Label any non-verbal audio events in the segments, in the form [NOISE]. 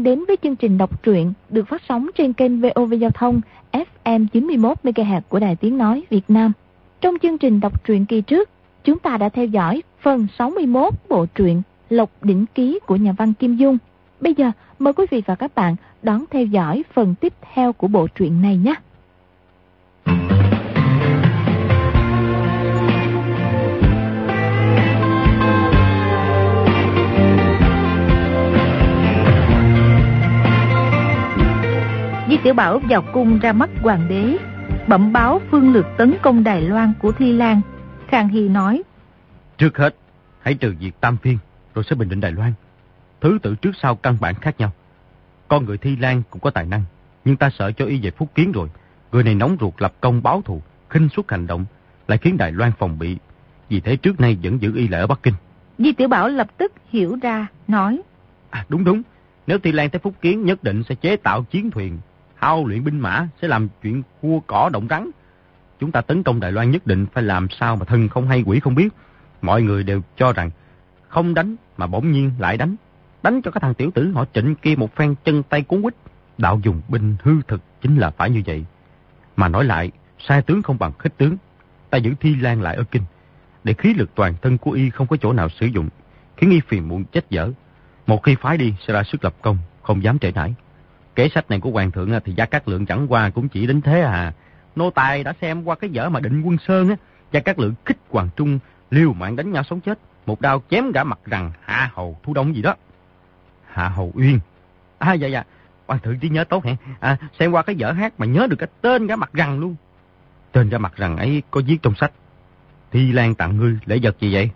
đang đến với chương trình đọc truyện được phát sóng trên kênh VOV Giao thông FM 91 MHz của Đài Tiếng nói Việt Nam. Trong chương trình đọc truyện kỳ trước, chúng ta đã theo dõi phần 61 bộ truyện Lộc đỉnh ký của nhà văn Kim Dung. Bây giờ mời quý vị và các bạn đón theo dõi phần tiếp theo của bộ truyện này nhé. Tiểu Bảo vào cung ra mắt hoàng đế, bẩm báo phương lược tấn công Đài Loan của Thi Lan. Khang Hy nói, Trước hết, hãy trừ diệt Tam Phiên, rồi sẽ bình định Đài Loan. Thứ tự trước sau căn bản khác nhau. Con người Thi Lan cũng có tài năng, nhưng ta sợ cho y về phúc kiến rồi. Người này nóng ruột lập công báo thù, khinh suất hành động, lại khiến Đài Loan phòng bị. Vì thế trước nay vẫn giữ y lại ở Bắc Kinh. Di Tiểu Bảo lập tức hiểu ra, nói. À đúng đúng, nếu Thi Lan tới phúc kiến nhất định sẽ chế tạo chiến thuyền, thao luyện binh mã, sẽ làm chuyện cua cỏ động rắn. Chúng ta tấn công Đài Loan nhất định phải làm sao mà thân không hay quỷ không biết. Mọi người đều cho rằng không đánh mà bỗng nhiên lại đánh. Đánh cho cái thằng tiểu tử họ trịnh kia một phen chân tay cuốn quýt. Đạo dùng binh hư thực chính là phải như vậy. Mà nói lại, sai tướng không bằng khích tướng. Ta giữ Thi Lan lại ở kinh. Để khí lực toàn thân của y không có chỗ nào sử dụng. Khiến y phiền muộn chết dở. Một khi phái đi sẽ ra sức lập công, không dám trễ nải. Kế sách này của hoàng thượng thì Gia Cát Lượng chẳng qua cũng chỉ đến thế à. Nô tài đã xem qua cái dở mà định quân sơn á. Gia Cát Lượng kích Hoàng Trung liều mạng đánh nhau sống chết. Một đao chém gã mặt rằng hạ hầu thu đông gì đó. Hạ hầu uyên. À dạ dạ. Hoàng thượng chỉ nhớ tốt hả? À, xem qua cái dở hát mà nhớ được cái tên gã mặt rằng luôn. Tên gã mặt rằng ấy có viết trong sách. Thi Lan tặng ngươi lễ vật gì vậy?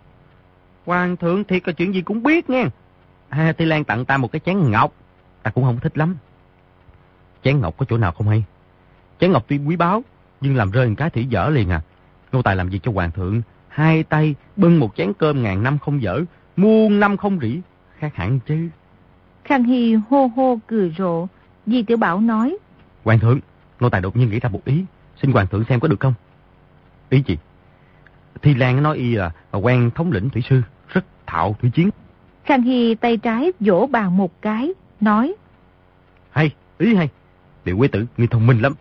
Hoàng thượng thì có chuyện gì cũng biết nghe. À, Thi Lan tặng ta một cái chén ngọc. Ta cũng không thích lắm. Chén ngọc có chỗ nào không hay? Chén ngọc tuy quý báu, nhưng làm rơi một cái thì dở liền à. Nô tài làm gì cho hoàng thượng? Hai tay bưng một chén cơm ngàn năm không dở, muôn năm không rỉ, khác hẳn chứ. Khang Hy hô hô cười rộ, Di Tiểu Bảo nói. Hoàng thượng, nô tài đột nhiên nghĩ ra một ý, xin hoàng thượng xem có được không? Ý gì? Thi Lan nói y là quen thống lĩnh thủy sư, rất thạo thủy chiến. Khang Hy tay trái vỗ bàn một cái, nói. Hay, ý hay. Điều quế tử, ngươi thông minh lắm.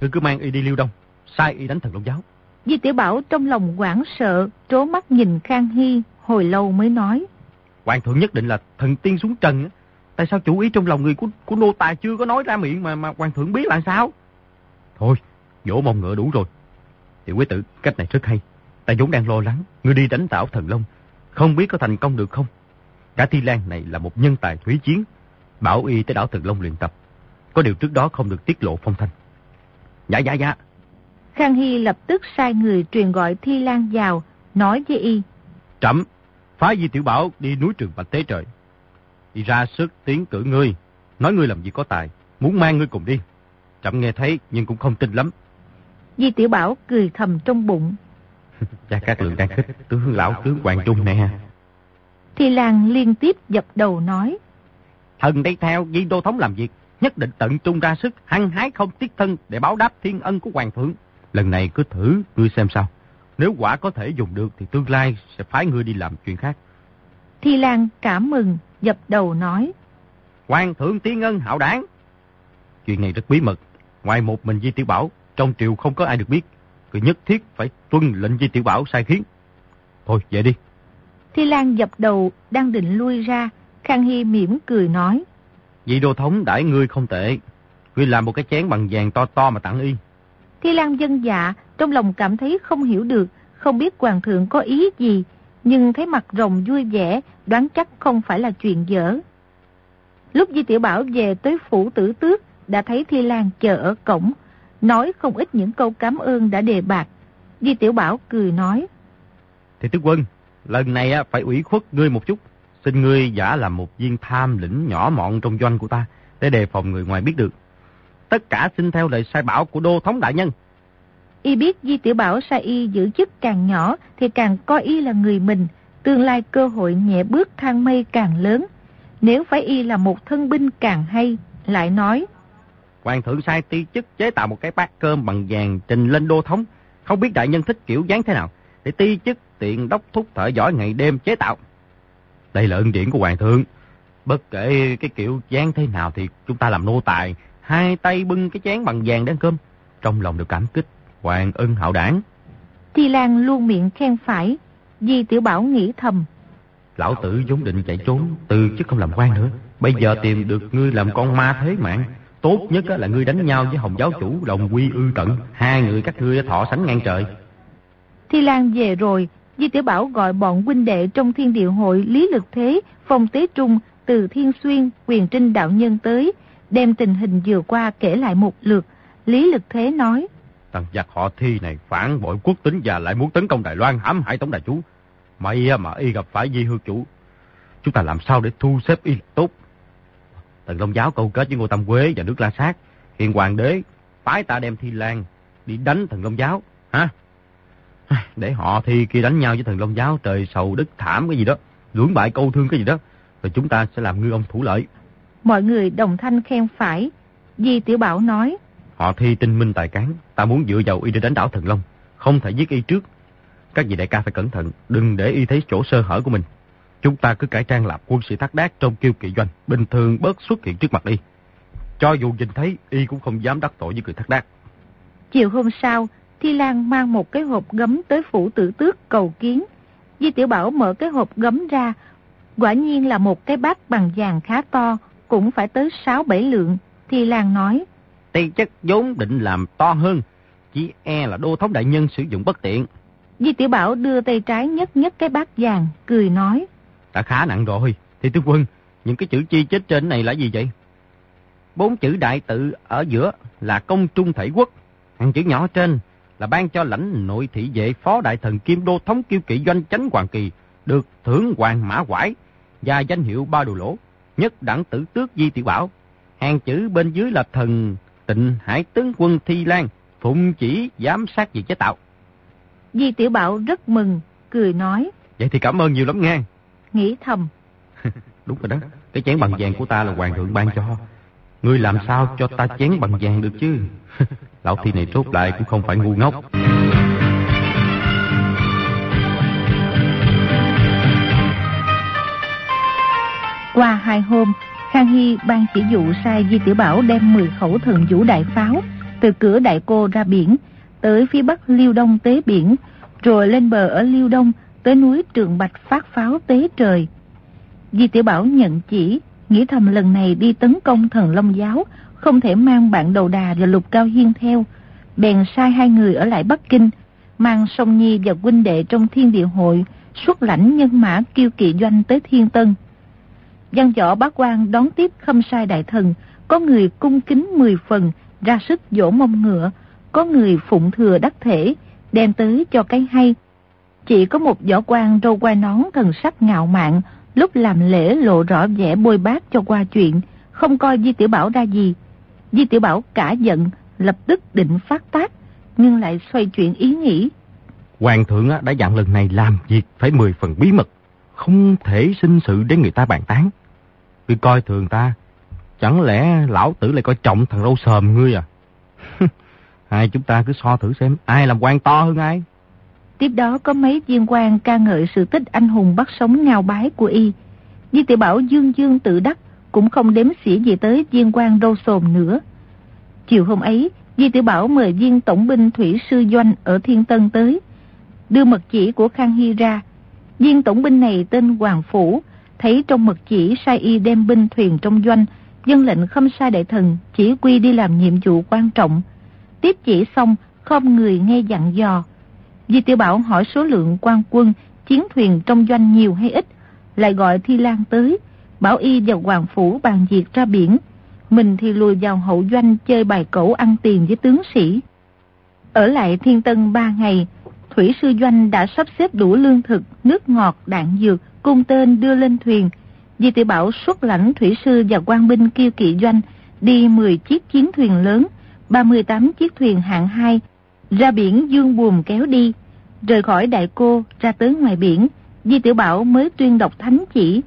Ngươi cứ mang y đi liêu đông, sai y đánh thần Long giáo. Di Tiểu Bảo trong lòng quảng sợ, trố mắt nhìn Khang Hy, hồi lâu mới nói. Hoàng thượng nhất định là thần tiên xuống trần. Tại sao chủ ý trong lòng người của, của nô tài chưa có nói ra miệng mà mà hoàng thượng biết là sao? Thôi, vỗ mông ngựa đủ rồi. Tiểu quế tử, cách này rất hay. Ta vốn đang lo lắng, ngươi đi đánh tảo thần Long. Không biết có thành công được không? Cả Thi Lan này là một nhân tài thủy chiến. Bảo y tới đảo Thần Long luyện tập. Có điều trước đó không được tiết lộ phong thanh. Dạ dạ dạ. Khang Hy lập tức sai người truyền gọi Thi Lan vào, nói với y. Trẫm phái Di Tiểu Bảo đi núi trường Bạch Tế Trời. Đi ra sức tiến cử ngươi, nói ngươi làm gì có tài, muốn mang ngươi cùng đi. Trẫm nghe thấy nhưng cũng không tin lắm. Di Tiểu Bảo cười thầm trong bụng. [LAUGHS] Gia Cát Lượng đang khích tướng lão tướng Hoàng Trung nè. Thi Lan liên tiếp dập đầu nói. Thần đây theo Di Đô Thống làm việc, nhất định tận trung ra sức, hăng hái không tiếc thân để báo đáp thiên ân của Hoàng thượng. Lần này cứ thử, ngươi xem sao. Nếu quả có thể dùng được thì tương lai sẽ phái ngươi đi làm chuyện khác. Thi Lan cảm mừng, dập đầu nói. Hoàng thượng tiên ân hạo đáng. Chuyện này rất bí mật. Ngoài một mình Di Tiểu Bảo, trong triều không có ai được biết. Cứ nhất thiết phải tuân lệnh Di Tiểu Bảo sai khiến. Thôi, về đi. Thi Lan dập đầu, đang định lui ra. Khang Hy mỉm cười nói. Vị đô thống đãi ngươi không tệ. Ngươi làm một cái chén bằng vàng to to mà tặng y. Thi Lan dân dạ, trong lòng cảm thấy không hiểu được, không biết hoàng thượng có ý gì, nhưng thấy mặt rồng vui vẻ, đoán chắc không phải là chuyện dở. Lúc Di Tiểu Bảo về tới phủ tử tước, đã thấy Thi Lan chờ ở cổng, nói không ít những câu cảm ơn đã đề bạc. Di Tiểu Bảo cười nói. Thì tướng quân, lần này phải ủy khuất ngươi một chút. Xin ngươi giả làm một viên tham lĩnh nhỏ mọn trong doanh của ta, để đề phòng người ngoài biết được. Tất cả xin theo lời sai bảo của đô thống đại nhân. Y biết Di Tiểu Bảo sai y giữ chức càng nhỏ thì càng coi y là người mình, tương lai cơ hội nhẹ bước thang mây càng lớn. Nếu phải y là một thân binh càng hay, lại nói. Hoàng thượng sai ti chức chế tạo một cái bát cơm bằng vàng trình lên đô thống. Không biết đại nhân thích kiểu dáng thế nào, để ti chức tiện đốc thúc thợ giỏi ngày đêm chế tạo. Đây là ân điển của hoàng thượng. Bất kể cái kiểu dáng thế nào thì chúng ta làm nô tài, hai tay bưng cái chén bằng vàng đang cơm, trong lòng đều cảm kích, hoàng ân hạo đảng. Thi Lan luôn miệng khen phải, Di Tiểu Bảo nghĩ thầm. Lão tử vốn định chạy trốn, từ chứ không làm quan nữa. Bây giờ tìm được ngươi làm con ma thế mạng. Tốt nhất là ngươi đánh nhau với Hồng giáo chủ đồng quy ư tận. Hai người các ngươi thọ sánh ngang trời. Thi Lan về rồi, Di Tiểu Bảo gọi bọn huynh đệ trong thiên địa hội Lý Lực Thế, Phong Tế Trung, Từ Thiên Xuyên, Quyền Trinh Đạo Nhân tới, đem tình hình vừa qua kể lại một lượt. Lý Lực Thế nói, Thằng giặc họ thi này phản bội quốc tính và lại muốn tấn công Đài Loan hãm hại Tổng Đại Chú. May mà y gặp phải Di Hư Chủ. Chúng ta làm sao để thu xếp y tốt. Tần Long Giáo câu kết với Ngô Tâm Quế và nước La Sát. Hiện Hoàng đế phái ta đem Thi Lan đi đánh Thần Long Giáo. hả? Để họ thi kia đánh nhau với Thần Long Giáo trời sầu đất thảm cái gì đó. Lưỡng bại câu thương cái gì đó. Rồi chúng ta sẽ làm ngư ông thủ lợi. Mọi người đồng thanh khen phải. Di Tiểu Bảo nói. Họ thi tinh minh tài cán, ta muốn dựa vào y để đánh đảo thần Long, không thể giết y trước. Các vị đại ca phải cẩn thận, đừng để y thấy chỗ sơ hở của mình. Chúng ta cứ cải trang làm quân sĩ thác đác trong kiêu kỵ doanh, bình thường bớt xuất hiện trước mặt y. Cho dù nhìn thấy, y cũng không dám đắc tội với người thác đác. Chiều hôm sau, Thi Lan mang một cái hộp gấm tới phủ tử tước cầu kiến. Di Tiểu Bảo mở cái hộp gấm ra, quả nhiên là một cái bát bằng vàng khá to, cũng phải tới 6-7 lượng. Thi Lan nói, Tây chất vốn định làm to hơn, chỉ e là đô thống đại nhân sử dụng bất tiện. Di Tiểu Bảo đưa tay trái nhất nhất cái bát vàng, cười nói. Đã khá nặng rồi, thì tướng quân, những cái chữ chi chết trên này là gì vậy? Bốn chữ đại tự ở giữa là công trung thể quốc, hàng chữ nhỏ trên là ban cho lãnh nội thị vệ phó đại thần kim đô thống kiêu kỵ doanh chánh hoàng kỳ, được thưởng hoàng mã quải và danh hiệu ba đồ lỗ, nhất đẳng tử tước Di Tiểu Bảo. Hàng chữ bên dưới là thần tịnh hải tướng quân Thi Lan, phụng chỉ giám sát việc chế tạo. Di Tiểu Bảo rất mừng, cười nói. Vậy thì cảm ơn nhiều lắm nghe. Nghĩ thầm. [LAUGHS] Đúng rồi đó, cái chén bằng vàng của ta là hoàng thượng ban cho. Ngươi làm sao cho ta chén bằng vàng được chứ? [LAUGHS] Lão thi này rốt lại cũng không phải ngu ngốc. Qua hai hôm, Khang Hy ban chỉ dụ sai Di Tiểu Bảo đem 10 khẩu thần vũ đại pháo từ cửa Đại Cô ra biển, tới phía bắc Liêu Đông tế biển, rồi lên bờ ở Liêu Đông tới núi Trường Bạch phát pháo tế trời. Di Tiểu Bảo nhận chỉ, nghĩ thầm lần này đi tấn công thần Long Giáo, không thể mang bạn đầu đà và lục cao hiên theo, bèn sai hai người ở lại Bắc Kinh, mang Song Nhi và huynh đệ trong thiên địa hội, xuất lãnh nhân mã kiêu kỵ doanh tới Thiên Tân. Văn võ bá quan đón tiếp khâm sai đại thần, có người cung kính mười phần, ra sức dỗ mông ngựa, có người phụng thừa đắc thể, đem tới cho cái hay. Chỉ có một võ quan râu quai nón thần sắc ngạo mạn, lúc làm lễ lộ rõ vẻ bôi bác cho qua chuyện, không coi Di Tiểu Bảo ra gì. Di Tiểu Bảo cả giận, lập tức định phát tác, nhưng lại xoay chuyện ý nghĩ. Hoàng thượng đã dặn lần này làm việc phải mười phần bí mật, không thể sinh sự để người ta bàn tán. Ngươi coi thường ta, chẳng lẽ lão tử lại coi trọng thằng râu sờm ngươi à? [LAUGHS] Hai chúng ta cứ so thử xem ai làm quan to hơn ai. Tiếp đó có mấy viên quan ca ngợi sự tích anh hùng bắt sống ngao bái của y. Di tiểu Bảo dương dương tự đắc, cũng không đếm xỉa gì tới viên quan râu sồn nữa. Chiều hôm ấy, Di tiểu Bảo mời viên tổng binh thủy sư doanh ở Thiên Tân tới, đưa mật chỉ của Khang Hy ra. Viên tổng binh này tên Hoàng Phủ, thấy trong mật chỉ sai y đem binh thuyền trong doanh, dân lệnh không sai đại thần chỉ quy đi làm nhiệm vụ quan trọng. Tiếp chỉ xong, không người nghe dặn dò. Di Tiểu Bảo hỏi số lượng quan quân, chiến thuyền trong doanh nhiều hay ít, lại gọi Thi Lan tới, bảo y và Hoàng Phủ bàn việc ra biển. Mình thì lùi vào hậu doanh chơi bài cẩu ăn tiền với tướng sĩ. Ở lại Thiên Tân ba ngày, Thủy sư doanh đã sắp xếp đủ lương thực, nước ngọt, đạn dược, cung tên đưa lên thuyền. Di tiểu Bảo xuất lãnh thủy sư và quan binh kiêu kỵ doanh đi 10 chiếc chiến thuyền lớn, 38 chiếc thuyền hạng 2, ra biển dương buồm kéo đi. Rời khỏi đại cô ra tới ngoài biển, Di Tiểu Bảo mới tuyên đọc thánh chỉ.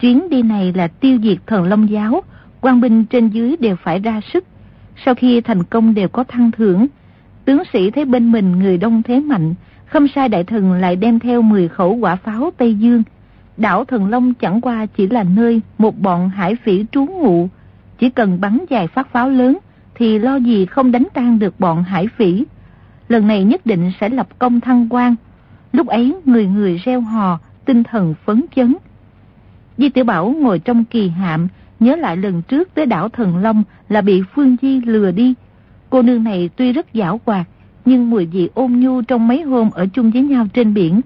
Chuyến đi này là tiêu diệt thần Long Giáo, quan binh trên dưới đều phải ra sức. Sau khi thành công đều có thăng thưởng, tướng sĩ thấy bên mình người đông thế mạnh, không sai đại thần lại đem theo 10 khẩu quả pháo Tây Dương, đảo Thần Long chẳng qua chỉ là nơi một bọn hải phỉ trú ngụ. Chỉ cần bắn dài phát pháo lớn thì lo gì không đánh tan được bọn hải phỉ. Lần này nhất định sẽ lập công thăng quan. Lúc ấy người người reo hò, tinh thần phấn chấn. Di Tiểu Bảo ngồi trong kỳ hạm, nhớ lại lần trước tới đảo Thần Long là bị Phương Di lừa đi. Cô nương này tuy rất giảo hoạt, nhưng mùi vị ôn nhu trong mấy hôm ở chung với nhau trên biển.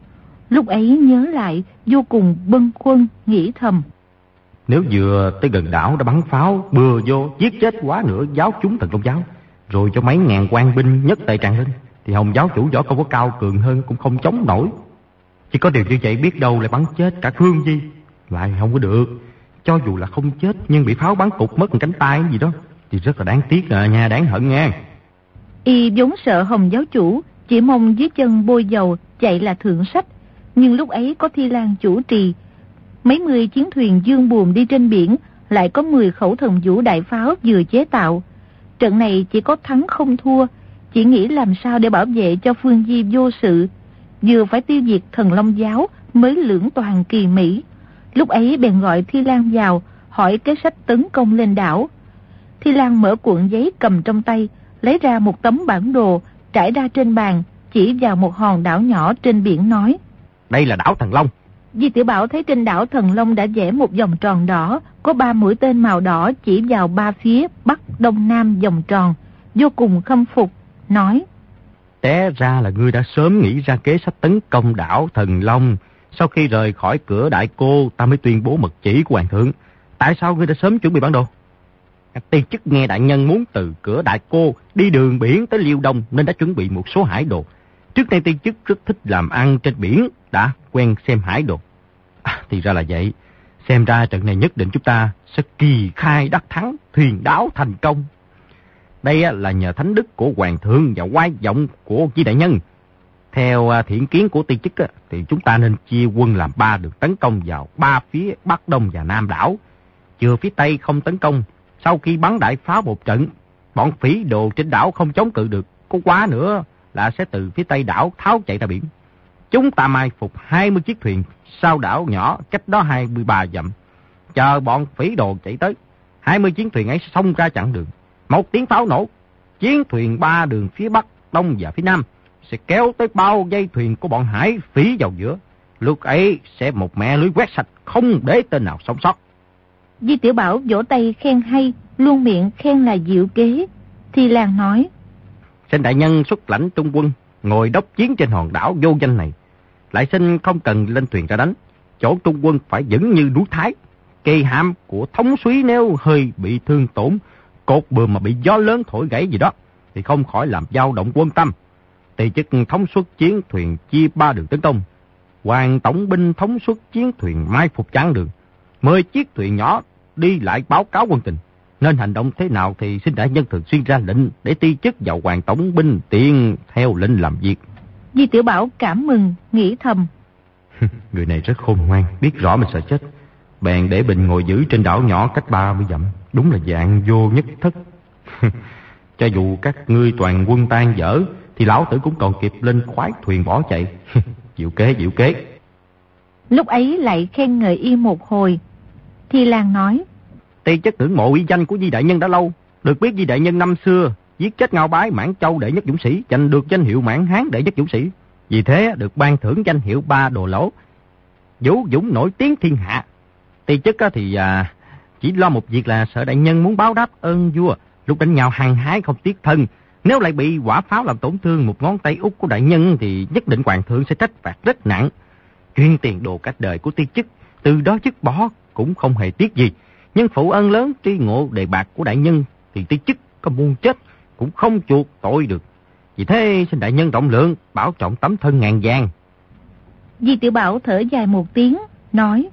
Lúc ấy nhớ lại, vô cùng bâng khuâng, nghĩ thầm. Nếu vừa tới gần đảo đã bắn pháo, bừa vô, giết chết quá nữa giáo chúng thần công giáo, rồi cho mấy ngàn quan binh nhất tệ tràn lên, thì hồng giáo chủ võ công có cao cường hơn cũng không chống nổi. Chỉ có điều như vậy biết đâu lại bắn chết cả Phương Di, lại không có được. Cho dù là không chết nhưng bị pháo bắn cục mất một cánh tay gì đó, thì rất là đáng tiếc à nha, đáng hận nha. Y vốn sợ hồng giáo chủ, chỉ mong dưới chân bôi dầu chạy là thượng sách. Nhưng lúc ấy có Thi Lan chủ trì, mấy mươi chiến thuyền dương buồm đi trên biển, lại có 10 khẩu thần vũ đại pháo vừa chế tạo. Trận này chỉ có thắng không thua, chỉ nghĩ làm sao để bảo vệ cho Phương Di vô sự, vừa phải tiêu diệt thần Long giáo mới lưỡng toàn kỳ Mỹ. Lúc ấy bèn gọi Thi Lan vào, hỏi kế sách tấn công lên đảo. Thi Lan mở cuộn giấy cầm trong tay, lấy ra một tấm bản đồ trải ra trên bàn, chỉ vào một hòn đảo nhỏ trên biển nói. Đây là đảo Thần Long. Di Tiểu Bảo thấy trên đảo Thần Long đã vẽ một vòng tròn đỏ, có ba mũi tên màu đỏ chỉ vào ba phía bắc, đông, nam vòng tròn, vô cùng khâm phục, nói. Té ra là ngươi đã sớm nghĩ ra kế sách tấn công đảo Thần Long. Sau khi rời khỏi cửa đại cô, ta mới tuyên bố mật chỉ của Hoàng thượng. Tại sao ngươi đã sớm chuẩn bị bản đồ? tiên chức nghe đại nhân muốn từ cửa đại cô đi đường biển tới Liêu Đông nên đã chuẩn bị một số hải đồ. Trước đây tiên chức rất thích làm ăn trên biển, đã quen xem hải đồ. À, thì ra là vậy. Xem ra trận này nhất định chúng ta sẽ kỳ khai đắc thắng, thuyền đáo thành công. Đây là nhờ thánh đức của hoàng thượng và quái vọng của chi đại nhân. Theo à, thiện kiến của tiên chức thì chúng ta nên chia quân làm ba được tấn công vào ba phía bắc đông và nam đảo. Chưa phía tây không tấn công sau khi bắn đại pháo một trận, bọn phỉ đồ trên đảo không chống cự được. Có quá nữa là sẽ từ phía tây đảo tháo chạy ra biển. Chúng ta mai phục 20 chiếc thuyền sau đảo nhỏ cách đó 23 dặm. Chờ bọn phỉ đồ chạy tới. 20 chiến thuyền ấy xông ra chặn đường. Một tiếng pháo nổ. Chiến thuyền ba đường phía bắc, đông và phía nam sẽ kéo tới bao dây thuyền của bọn hải phỉ vào giữa. Lúc ấy sẽ một mẹ lưới quét sạch không để tên nào sống sót. Di Tiểu Bảo vỗ tay khen hay, luôn miệng khen là diệu kế. Thì làng nói. Xin đại nhân xuất lãnh trung quân, ngồi đốc chiến trên hòn đảo vô danh này. Lại xin không cần lên thuyền ra đánh. Chỗ trung quân phải vững như núi Thái. Cây hạm của thống suý nếu hơi bị thương tổn, cột bừa mà bị gió lớn thổi gãy gì đó, thì không khỏi làm dao động quân tâm. Tỳ chức thống suất chiến thuyền chia ba đường tấn công. Hoàng tổng binh thống suất chiến thuyền mai phục chắn đường. Mười chiếc thuyền nhỏ đi lại báo cáo quân tình. Nên hành động thế nào thì xin đại nhân thường xuyên ra lệnh để ti chức vào hoàng tổng binh tiện theo lệnh làm việc. Di Tiểu Bảo cảm mừng, nghĩ thầm. [LAUGHS] Người này rất khôn ngoan, biết rõ mình sợ chết. Bèn để Bình ngồi giữ trên đảo nhỏ cách 30 dặm. Đúng là dạng vô nhất thất. [LAUGHS] Cho dù các ngươi toàn quân tan dở, thì lão tử cũng còn kịp lên khoái thuyền bỏ chạy. [LAUGHS] diệu kế, diệu kế. Lúc ấy lại khen ngợi y một hồi, thì Lan nói. Ti chất tưởng mộ uy danh của Di Đại Nhân đã lâu. Được biết Di Đại Nhân năm xưa giết chết Ngao Bái Mãn Châu đệ nhất dũng sĩ, giành được danh hiệu Mãn Hán đệ nhất dũng sĩ. Vì thế được ban thưởng danh hiệu ba đồ lỗ. Vũ dũng nổi tiếng thiên hạ. Ti chất thì à, chỉ lo một việc là sợ đại nhân muốn báo đáp ơn vua. Lúc đánh nhau hàng hái không tiếc thân. Nếu lại bị quả pháo làm tổn thương một ngón tay út của đại nhân thì nhất định hoàng thượng sẽ trách phạt rất nặng. Chuyên tiền đồ cách đời của ti chức, từ đó chức bỏ cũng không hề tiếc gì. Nhưng phụ ân lớn tri ngộ đề bạc của đại nhân thì ti chức có muôn chết cũng không chuộc tội được. Vì thế xin đại nhân rộng lượng bảo trọng tấm thân ngàn vàng. Di tiểu Bảo thở dài một tiếng, nói.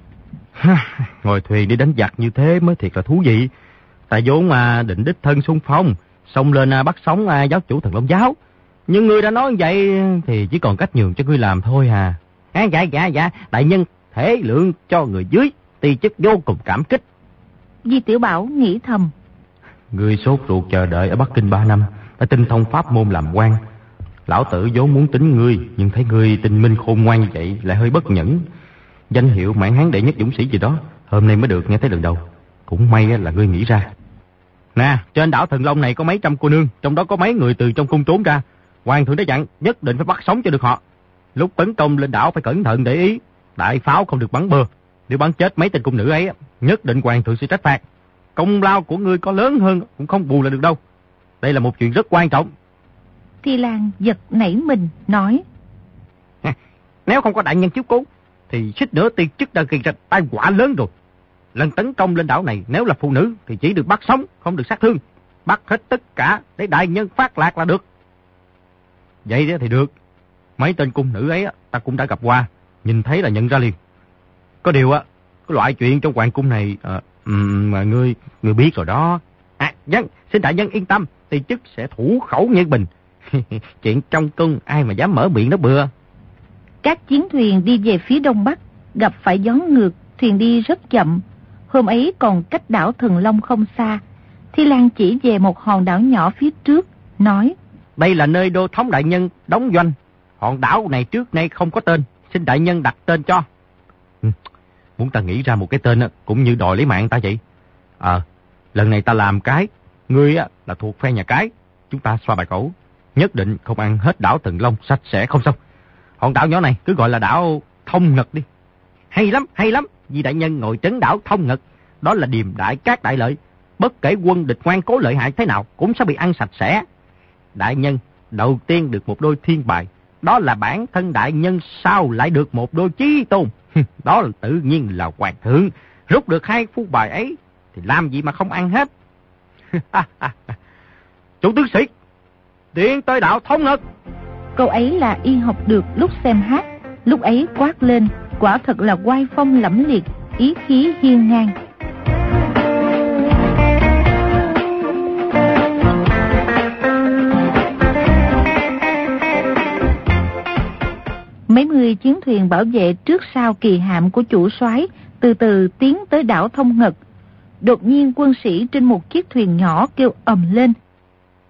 Ngồi thuyền đi đánh giặc như thế mới thiệt là thú vị. Tại vốn mà định đích thân xung phong, xông lên à, bắt sống à, giáo chủ thần Long Giáo. Nhưng ngươi đã nói vậy thì chỉ còn cách nhường cho ngươi làm thôi à. À dạ dạ dạ, đại nhân thể lượng cho người dưới ti chức vô cùng cảm kích. Di Tiểu Bảo nghĩ thầm. Người sốt ruột chờ đợi ở Bắc Kinh 3 năm, đã tinh thông pháp môn làm quan. Lão tử vốn muốn tính ngươi, nhưng thấy ngươi tinh minh khôn ngoan như vậy lại hơi bất nhẫn. Danh hiệu mãn hán đệ nhất dũng sĩ gì đó, hôm nay mới được nghe thấy lần đầu. Cũng may là ngươi nghĩ ra. Nè, trên đảo Thần Long này có mấy trăm cô nương, trong đó có mấy người từ trong cung trốn ra. Hoàng thượng đã dặn, nhất định phải bắt sống cho được họ. Lúc tấn công lên đảo phải cẩn thận để ý, đại pháo không được bắn bừa. Nếu bắn chết mấy tên cung nữ ấy, nhất định hoàng thượng sẽ trách phạt. Công lao của ngươi có lớn hơn cũng không bù lại được đâu. Đây là một chuyện rất quan trọng. Thi Lan giật nảy mình, nói. [LAUGHS] Nếu không có đại nhân chiếu cố, thì xích nữa tiên chức đã gây ra tai họa lớn rồi. Lần tấn công lên đảo này nếu là phụ nữ thì chỉ được bắt sống, không được sát thương. Bắt hết tất cả để đại nhân phát lạc là được. Vậy thì được. Mấy tên cung nữ ấy ta cũng đã gặp qua, nhìn thấy là nhận ra liền. Có điều á, cái loại chuyện trong hoàng cung này à, mà ngươi ngươi biết rồi đó. À, dân, xin đại nhân yên tâm, thì chức sẽ thủ khẩu như bình. [LAUGHS] chuyện trong cung ai mà dám mở miệng nó bừa. Các chiến thuyền đi về phía đông bắc, gặp phải gió ngược, thuyền đi rất chậm. Hôm ấy còn cách đảo Thần Long không xa. Thi Lan chỉ về một hòn đảo nhỏ phía trước, nói. Đây là nơi đô thống đại nhân đóng doanh. Hòn đảo này trước nay không có tên, xin đại nhân đặt tên cho. Ừ, muốn ta nghĩ ra một cái tên cũng như đòi lấy mạng ta vậy. Ờ, lần này ta làm cái, ngươi là thuộc phe nhà cái. Chúng ta xoa bài cổ, nhất định không ăn hết đảo Thần Long sạch sẽ không xong. Hòn đảo nhỏ này cứ gọi là đảo Thông Ngật đi. Hay lắm, hay lắm. Vì đại nhân ngồi trấn đảo Thông Ngật. Đó là điềm đại các đại lợi. Bất kể quân địch ngoan cố lợi hại thế nào cũng sẽ bị ăn sạch sẽ. Đại nhân đầu tiên được một đôi thiên bài. Đó là bản thân đại nhân sao lại được một đôi chí tôn. Đó là tự nhiên là hoàng thượng. Rút được hai phu bài ấy thì làm gì mà không ăn hết. [LAUGHS] Chủ tướng sĩ, tiến tới đạo Thông Ngật. Câu ấy là y học được lúc xem hát, lúc ấy quát lên, quả thật là quai phong lẫm liệt, ý khí hiên ngang. Mấy mươi chiến thuyền bảo vệ trước sau kỳ hạm của chủ soái từ từ tiến tới đảo Thông Ngật. Đột nhiên quân sĩ trên một chiếc thuyền nhỏ kêu ầm lên.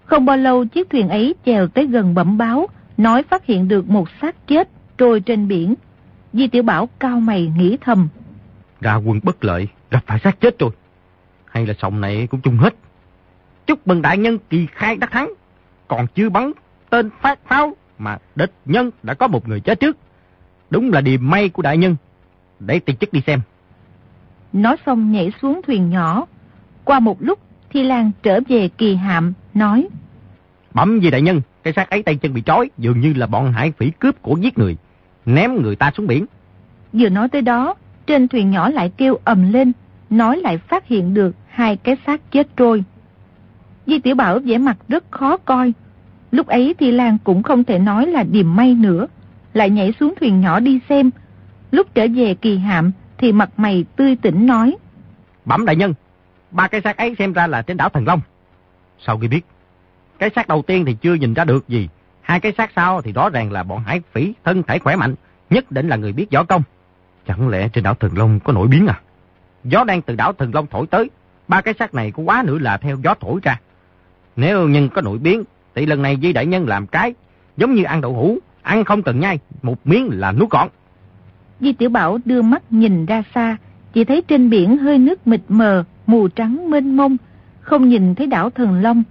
Không bao lâu chiếc thuyền ấy chèo tới gần bẩm báo, nói phát hiện được một xác chết trôi trên biển. Di Tiểu Bảo cao mày nghĩ thầm. Ra quân bất lợi, gặp phải xác chết rồi. Hay là sòng này cũng chung hết. Chúc mừng đại nhân kỳ khai đắc thắng. Còn chưa bắn tên phát pháo mà địch nhân đã có một người chết trước. Đúng là điềm may của đại nhân. Để tiền chức đi xem. Nói xong nhảy xuống thuyền nhỏ. Qua một lúc, Thi Lan trở về kỳ hạm, nói. Bẩm gì đại nhân, cái xác ấy tay chân bị trói, dường như là bọn hải phỉ cướp của giết người, ném người ta xuống biển. Vừa nói tới đó, trên thuyền nhỏ lại kêu ầm lên, nói lại phát hiện được hai cái xác chết trôi. Di Tiểu Bảo vẻ mặt rất khó coi. Lúc ấy thì Lan cũng không thể nói là điềm may nữa, lại nhảy xuống thuyền nhỏ đi xem. Lúc trở về kỳ hạm thì mặt mày tươi tỉnh nói. Bẩm đại nhân, ba cái xác ấy xem ra là trên đảo Thần Long. Sau khi biết, cái xác đầu tiên thì chưa nhìn ra được gì. Hai cái xác sau thì rõ ràng là bọn hải phỉ, thân thể khỏe mạnh, nhất định là người biết võ công. Chẳng lẽ trên đảo Thần Long có nổi biến à? Gió đang từ đảo Thần Long thổi tới, ba cái xác này có quá nữa là theo gió thổi ra. Nếu nhân có nổi biến, thì lần này Di Đại Nhân làm cái, giống như ăn đậu hũ, ăn không cần nhai, một miếng là nuốt gọn. Di Tiểu Bảo đưa mắt nhìn ra xa, chỉ thấy trên biển hơi nước mịt mờ, mù trắng mênh mông, không nhìn thấy đảo Thần Long,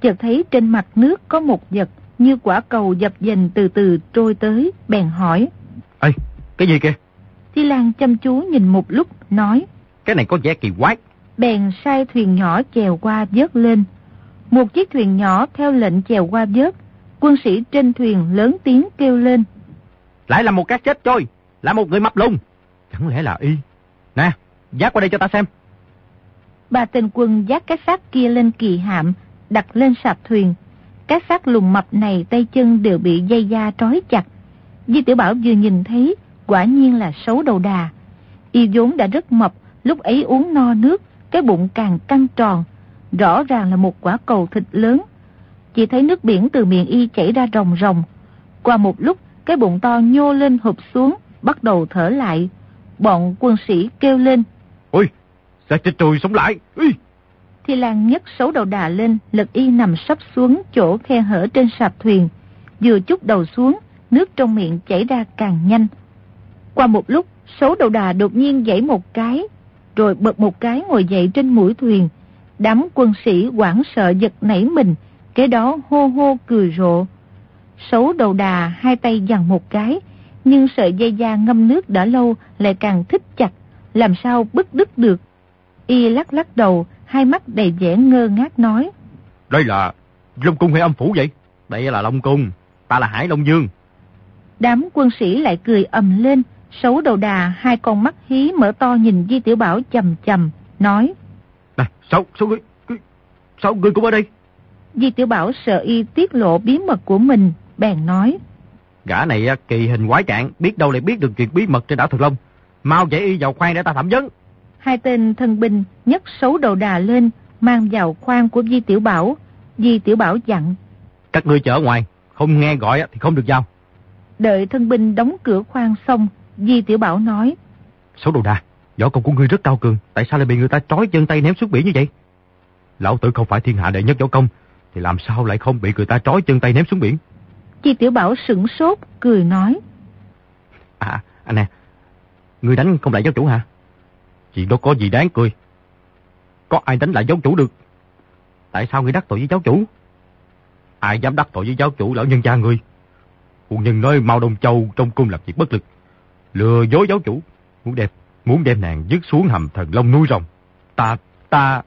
chợt thấy trên mặt nước có một vật như quả cầu dập dềnh từ từ trôi tới, bèn hỏi. Ê, cái gì kìa? Thi Lan chăm chú nhìn một lúc, nói. Cái này có vẻ kỳ quái. Bèn sai thuyền nhỏ chèo qua vớt lên. Một chiếc thuyền nhỏ theo lệnh chèo qua vớt, quân sĩ trên thuyền lớn tiếng kêu lên. Lại là một cá chết trôi, là một người mập lùng. Chẳng lẽ là y? Nè, giác qua đây cho ta xem. Ba tên quân giác cái xác kia lên kỳ hạm, đặt lên sạp thuyền. Các xác lùng mập này tay chân đều bị dây da trói chặt. Di Tiểu Bảo vừa nhìn thấy, quả nhiên là xấu đầu đà. Y vốn đã rất mập, lúc ấy uống no nước, cái bụng càng căng tròn. Rõ ràng là một quả cầu thịt lớn. Chỉ thấy nước biển từ miệng Y chảy ra rồng rồng. Qua một lúc, cái bụng to nhô lên hụp xuống, bắt đầu thở lại. Bọn quân sĩ kêu lên. Ôi, sao chết trùi sống lại? Ui! Thi Lan nhấc xấu đầu đà lên, lật y nằm sắp xuống chỗ khe hở trên sạp thuyền. Vừa chút đầu xuống, nước trong miệng chảy ra càng nhanh. Qua một lúc, Sấu đầu đà đột nhiên dãy một cái, rồi bật một cái ngồi dậy trên mũi thuyền. Đám quân sĩ quảng sợ giật nảy mình, kế đó hô hô cười rộ. Sấu đầu đà hai tay dằn một cái, nhưng sợi dây da ngâm nước đã lâu lại càng thích chặt, làm sao bứt đứt được. Y lắc lắc đầu, hai mắt đầy vẻ ngơ ngác nói. Đây là Long Cung hay âm phủ vậy? Đây là Long Cung, ta là Hải Long Dương. Đám quân sĩ lại cười ầm lên, xấu đầu đà, hai con mắt hí mở to nhìn Di Tiểu Bảo chầm chầm, nói. Này, sao, sao ngươi, sao ngươi cũng ở đây? Di Tiểu Bảo sợ y tiết lộ bí mật của mình, bèn nói. Gã này kỳ hình quái trạng, biết đâu lại biết được chuyện bí mật trên đảo Thực Long. Mau dậy y vào khoang để ta thẩm vấn. Hai tên thân binh nhấc xấu đầu đà lên, mang vào khoang của Di Tiểu Bảo. Di Tiểu Bảo dặn. Các ngươi chở ngoài, không nghe gọi thì không được vào. Đợi thân binh đóng cửa khoang xong, Di Tiểu Bảo nói. Xấu đầu đà, võ công của ngươi rất cao cường, tại sao lại bị người ta trói chân tay ném xuống biển như vậy? Lão tử không phải thiên hạ đệ nhất võ công, thì làm sao lại không bị người ta trói chân tay ném xuống biển? Di Tiểu Bảo sửng sốt, cười nói. À, anh nè, ngươi đánh không lại giáo chủ hả? Chuyện đó có gì đáng cười. Có ai đánh lại giáo chủ được? Tại sao ngươi đắc tội với giáo chủ? Ai dám đắc tội với giáo chủ lão nhân gia ngươi? quân nhân nói Mao Đông Châu trong cung làm việc bất lực. Lừa dối giáo chủ. Muốn đẹp muốn đem nàng dứt xuống hầm thần long nuôi rồng. Ta, ta...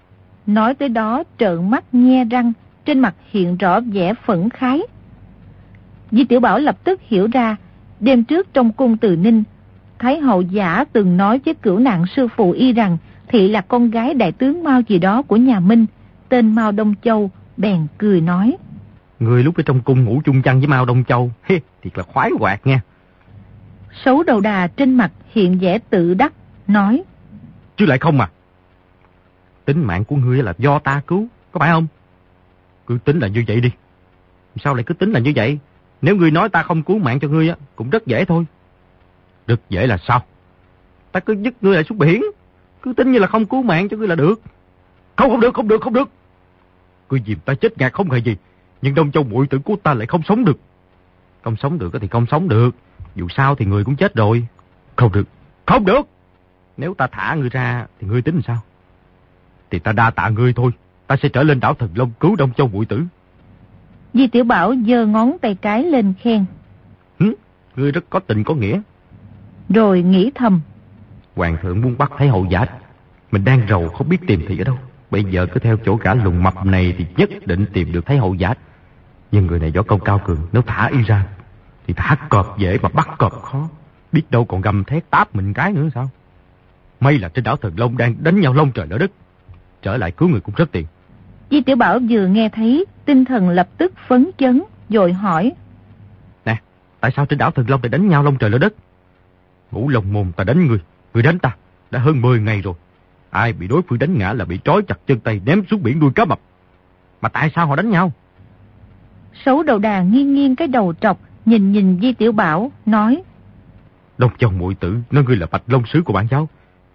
Nói tới đó trợn mắt nhe răng, trên mặt hiện rõ vẻ phẫn khái. Di Tiểu Bảo lập tức hiểu ra, đêm trước trong cung từ Ninh, Thái hậu giả từng nói với cửu nạn sư phụ y rằng thị là con gái đại tướng Mao gì đó của nhà Minh, tên Mao Đông Châu, bèn cười nói. Người lúc ở trong cung ngủ chung chăn với Mao Đông Châu, [LAUGHS] he, thiệt là khoái hoạt nha. Xấu đầu đà trên mặt hiện vẻ tự đắc, nói. Chứ lại không mà. Tính mạng của ngươi là do ta cứu, có phải không? Cứ tính là như vậy đi. Sao lại cứ tính là như vậy? Nếu ngươi nói ta không cứu mạng cho ngươi á, cũng rất dễ thôi. Rất dễ là sao? Ta cứ dứt ngươi lại xuống biển. Cứ tính như là không cứu mạng cho ngươi là được. Không, không được, không được, không được. Ngươi dìm ta chết ngạt không hề gì. Nhưng Đông Châu muội tử của ta lại không sống được. Không sống được thì không sống được. Dù sao thì người cũng chết rồi. Không được, không được. Nếu ta thả ngươi ra thì ngươi tính sao? Thì ta đa tạ ngươi thôi. Ta sẽ trở lên đảo Thần Long cứu Đông Châu muội tử. Di Tiểu Bảo giơ ngón tay cái lên khen. Hứ, ngươi rất có tình có nghĩa. Rồi nghĩ thầm. Hoàng thượng muốn bắt Thái hậu giả. Mình đang rầu không biết tìm thì ở đâu. Bây giờ cứ theo chỗ cả lùng mập này thì nhất định tìm được Thái hậu giả. Nhưng người này võ công cao cường, nếu thả y ra thì thả cọp dễ mà bắt cọp khó. Biết đâu còn gầm thét táp mình cái nữa sao? May là trên đảo Thần Long đang đánh nhau lông trời lỡ đất. Trở lại cứu người cũng rất tiện. Di Tiểu Bảo vừa nghe thấy, tinh thần lập tức phấn chấn, rồi hỏi. Nè, tại sao trên đảo Thần Long lại đánh nhau lông trời lỡ đất? Ngũ lồng mồm ta đánh người, người đánh ta, đã hơn 10 ngày rồi. Ai bị đối phương đánh ngã là bị trói chặt chân tay ném xuống biển đuôi cá mập. Mà tại sao họ đánh nhau? Sấu đầu đà nghiêng nghiêng cái đầu trọc, nhìn nhìn Di Tiểu Bảo, nói. Đông chồng muội tử, nói ngươi là bạch long sứ của bản giáo,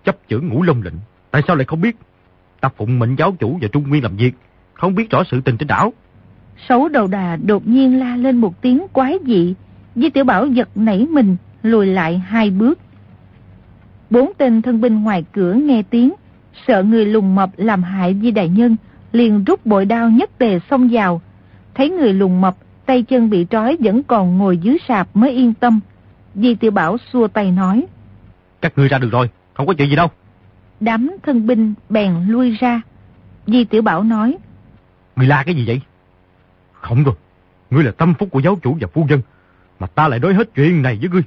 chấp chưởng ngũ long lệnh. Tại sao lại không biết? Ta phụng mệnh giáo chủ và trung nguyên làm việc, không biết rõ sự tình trên đảo. Sấu đầu đà đột nhiên la lên một tiếng quái dị. Di Tiểu Bảo giật nảy mình, lùi lại hai bước. Bốn tên thân binh ngoài cửa nghe tiếng, sợ người lùng mập làm hại Di Đại Nhân, liền rút bội đao nhất tề xông vào. Thấy người lùng mập, tay chân bị trói vẫn còn ngồi dưới sạp mới yên tâm. Di Tiểu Bảo xua tay nói. Các ngươi ra được rồi, không có chuyện gì đâu. Đám thân binh bèn lui ra. Di Tiểu Bảo nói. Ngươi la cái gì vậy? Không rồi, ngươi là tâm phúc của giáo chủ và phu dân, mà ta lại nói hết chuyện này với ngươi.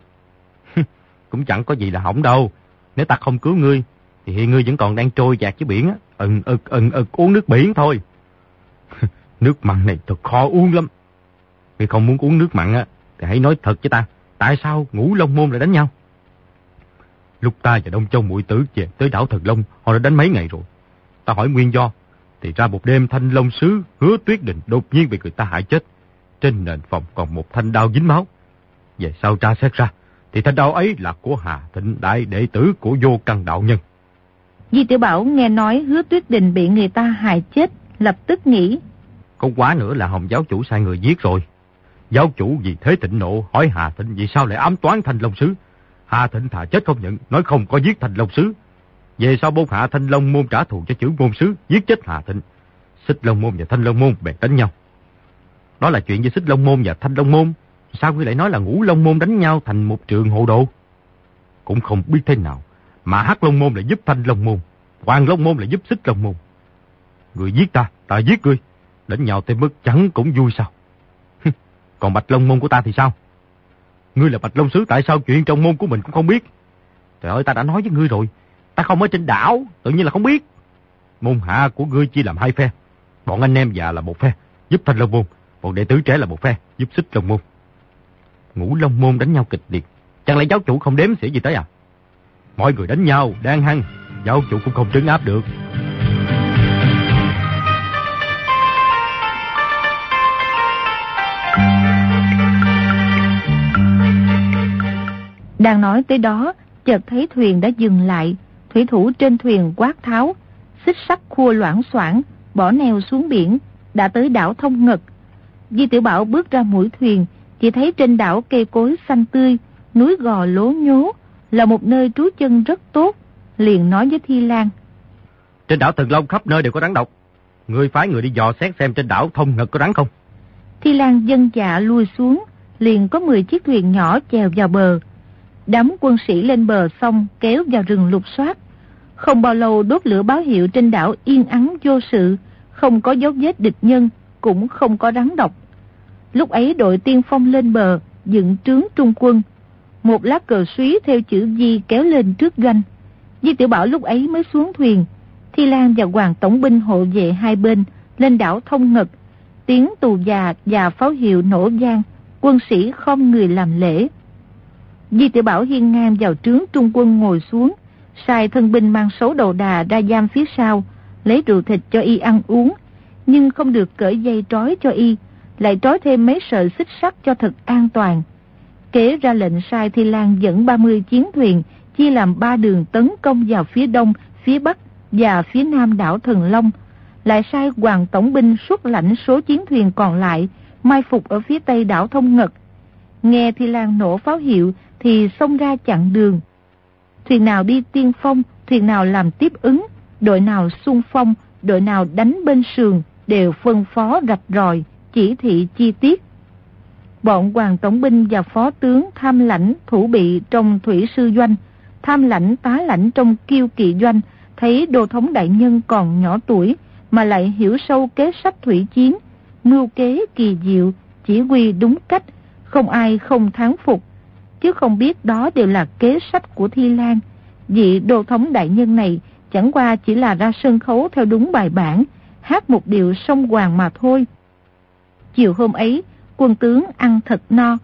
Cũng chẳng có gì là hỏng đâu. Nếu ta không cứu ngươi, thì hiện ngươi vẫn còn đang trôi dạt dưới biển, ừng ực ừng ực uống nước biển thôi. [LAUGHS] nước mặn này thật khó uống lắm. Ngươi không muốn uống nước mặn á, thì hãy nói thật với ta, tại sao ngũ long môn lại đánh nhau? Lúc ta và Đông Châu muội tử về tới đảo Thần Long, họ đã đánh mấy ngày rồi. Ta hỏi nguyên do, thì ra một đêm thanh long sứ hứa tuyết định đột nhiên bị người ta hại chết. Trên nền phòng còn một thanh đao dính máu. Về sau tra xét ra, thì thanh đao ấy là của Hà Thịnh Đại đệ tử của vô căn đạo nhân. Di Tiểu Bảo nghe nói hứa tuyết đình bị người ta hại chết, lập tức nghĩ. Không quá nữa là Hồng giáo chủ sai người giết rồi. Giáo chủ vì thế tịnh nộ hỏi Hà Thịnh vì sao lại ám toán thanh long sứ. Hà Thịnh thà chết không nhận, nói không có giết thành Long Sứ. Về sau bôn hạ Thanh Long Môn trả thù cho chữ môn sứ, giết chết Hà Thịnh. Xích Long Môn và Thanh Long Môn bèn đánh nhau. Đó là chuyện với Xích Long Môn và Thanh Long Môn. Sao ngươi lại nói là ngũ Long Môn đánh nhau thành một trường hộ đồ? Cũng không biết thế nào. Mà Hắc Long Môn lại giúp Thanh Long Môn. Hoàng Long Môn lại giúp Xích Long Môn. Người giết ta, ta giết ngươi. Đánh nhau tới mức chẳng cũng vui sao. Còn Bạch Long Môn của ta thì sao? Ngươi là Bạch Long Sứ tại sao chuyện trong môn của mình cũng không biết? Trời ơi ta đã nói với ngươi rồi. Ta không ở trên đảo, tự nhiên là không biết. Môn hạ của ngươi chia làm hai phe. Bọn anh em già là một phe, giúp Thanh Long Môn. Bọn đệ tử trẻ là một phe, giúp xích Long Môn. Ngũ Long Môn đánh nhau kịch liệt. Chẳng lẽ giáo chủ không đếm xỉa gì tới à? Mọi người đánh nhau, đang hăng. Giáo chủ cũng không trấn áp được. Đang nói tới đó, chợt thấy thuyền đã dừng lại, thủy thủ trên thuyền quát tháo, xích sắt khua loãng xoảng, bỏ neo xuống biển, đã tới đảo Thông Ngật. Di Tiểu Bảo bước ra mũi thuyền, chỉ thấy trên đảo cây cối xanh tươi, núi gò lố nhố, là một nơi trú chân rất tốt, liền nói với Thi Lan. Trên đảo Thần Long khắp nơi đều có rắn độc, người phái người đi dò xét xem trên đảo Thông Ngật có rắn không. Thi Lan dân dạ lui xuống, liền có 10 chiếc thuyền nhỏ chèo vào bờ. Đám quân sĩ lên bờ xong kéo vào rừng lục soát. Không bao lâu đốt lửa báo hiệu trên đảo yên ắng vô sự, không có dấu vết địch nhân, cũng không có rắn độc. Lúc ấy đội tiên phong lên bờ, dựng trướng trung quân. Một lá cờ suý theo chữ Di kéo lên trước ganh. Di Tiểu Bảo lúc ấy mới xuống thuyền. Thi Lan và Hoàng Tổng binh hộ vệ hai bên, lên đảo Thông Ngật. Tiếng tù già và pháo hiệu nổ vang, quân sĩ không người làm lễ. Di Tiểu Bảo hiên ngang vào trướng trung quân ngồi xuống, sai thân binh mang số đầu đà ra giam phía sau, lấy rượu thịt cho y ăn uống, nhưng không được cởi dây trói cho y, lại trói thêm mấy sợi xích sắt cho thật an toàn. Kế ra lệnh sai Thi Lan dẫn 30 chiến thuyền, chia làm ba đường tấn công vào phía đông, phía bắc và phía nam đảo Thần Long, lại sai Hoàng Tổng binh xuất lãnh số chiến thuyền còn lại, mai phục ở phía tây đảo Thông Ngật. Nghe Thi Lan nổ pháo hiệu thì xông ra chặn đường. Thuyền nào đi tiên phong, thuyền nào làm tiếp ứng, đội nào xung phong, đội nào đánh bên sườn đều phân phó rạch ròi, chỉ thị chi tiết. Bọn hoàng tổng binh và phó tướng tham lãnh thủ bị trong thủy sư doanh, tham lãnh tá lãnh trong kiêu kỵ doanh, thấy đô thống đại nhân còn nhỏ tuổi mà lại hiểu sâu kế sách thủy chiến, mưu kế kỳ diệu, chỉ huy đúng cách, không ai không thắng phục, chứ không biết đó đều là kế sách của Thi Lan. Vị đô thống đại nhân này chẳng qua chỉ là ra sân khấu theo đúng bài bản, hát một điệu sông hoàng mà thôi. Chiều hôm ấy, quân tướng ăn thật no.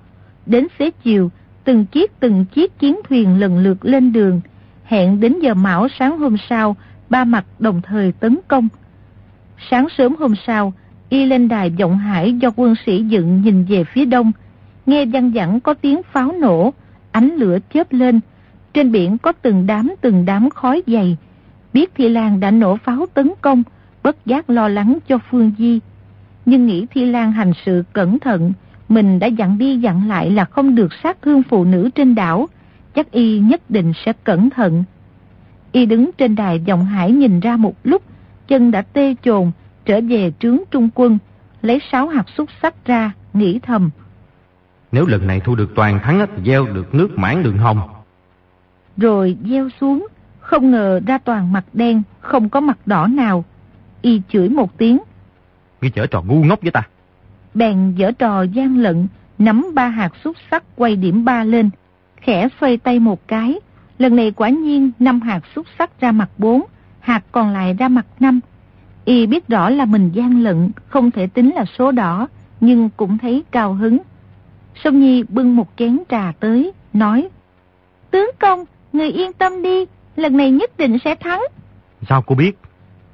Đến xế chiều, từng chiếc từng chiếc chiến thuyền lần lượt lên đường. Hẹn đến giờ mão sáng hôm sau, ba mặt đồng thời tấn công. Sáng sớm hôm sau, y lên đài vọng hải do quân sĩ dựng nhìn về phía đông. Nghe văng vẳng có tiếng pháo nổ, ánh lửa chớp lên. Trên biển có từng đám từng đám khói dày. Biết Thi Lan đã nổ pháo tấn công, bất giác lo lắng cho Phương Di. Nhưng nghĩ Thi Lan hành sự cẩn thận, mình đã dặn đi dặn lại là không được sát thương phụ nữ trên đảo, chắc y nhất định sẽ cẩn thận. Y đứng trên đài dòng hải nhìn ra một lúc, chân đã tê chồn, trở về trướng trung quân, lấy sáu hạt xúc sắc ra, nghĩ thầm. Nếu lần này thu được toàn thắng thì gieo được nước mãn đường hồng. Rồi gieo xuống, không ngờ ra toàn mặt đen, không có mặt đỏ nào. Y chửi một tiếng. Ngươi chở trò ngu ngốc với ta. Bèn dở trò gian lận, nắm ba hạt xúc sắc quay điểm ba lên, khẽ xoay tay một cái. Lần này quả nhiên năm hạt xúc sắc ra mặt bốn, hạt còn lại ra mặt năm. Y biết rõ là mình gian lận, không thể tính là số đỏ, nhưng cũng thấy cao hứng. Sông Nhi bưng một chén trà tới, nói Tướng công, người yên tâm đi, lần này nhất định sẽ thắng. Sao cô biết?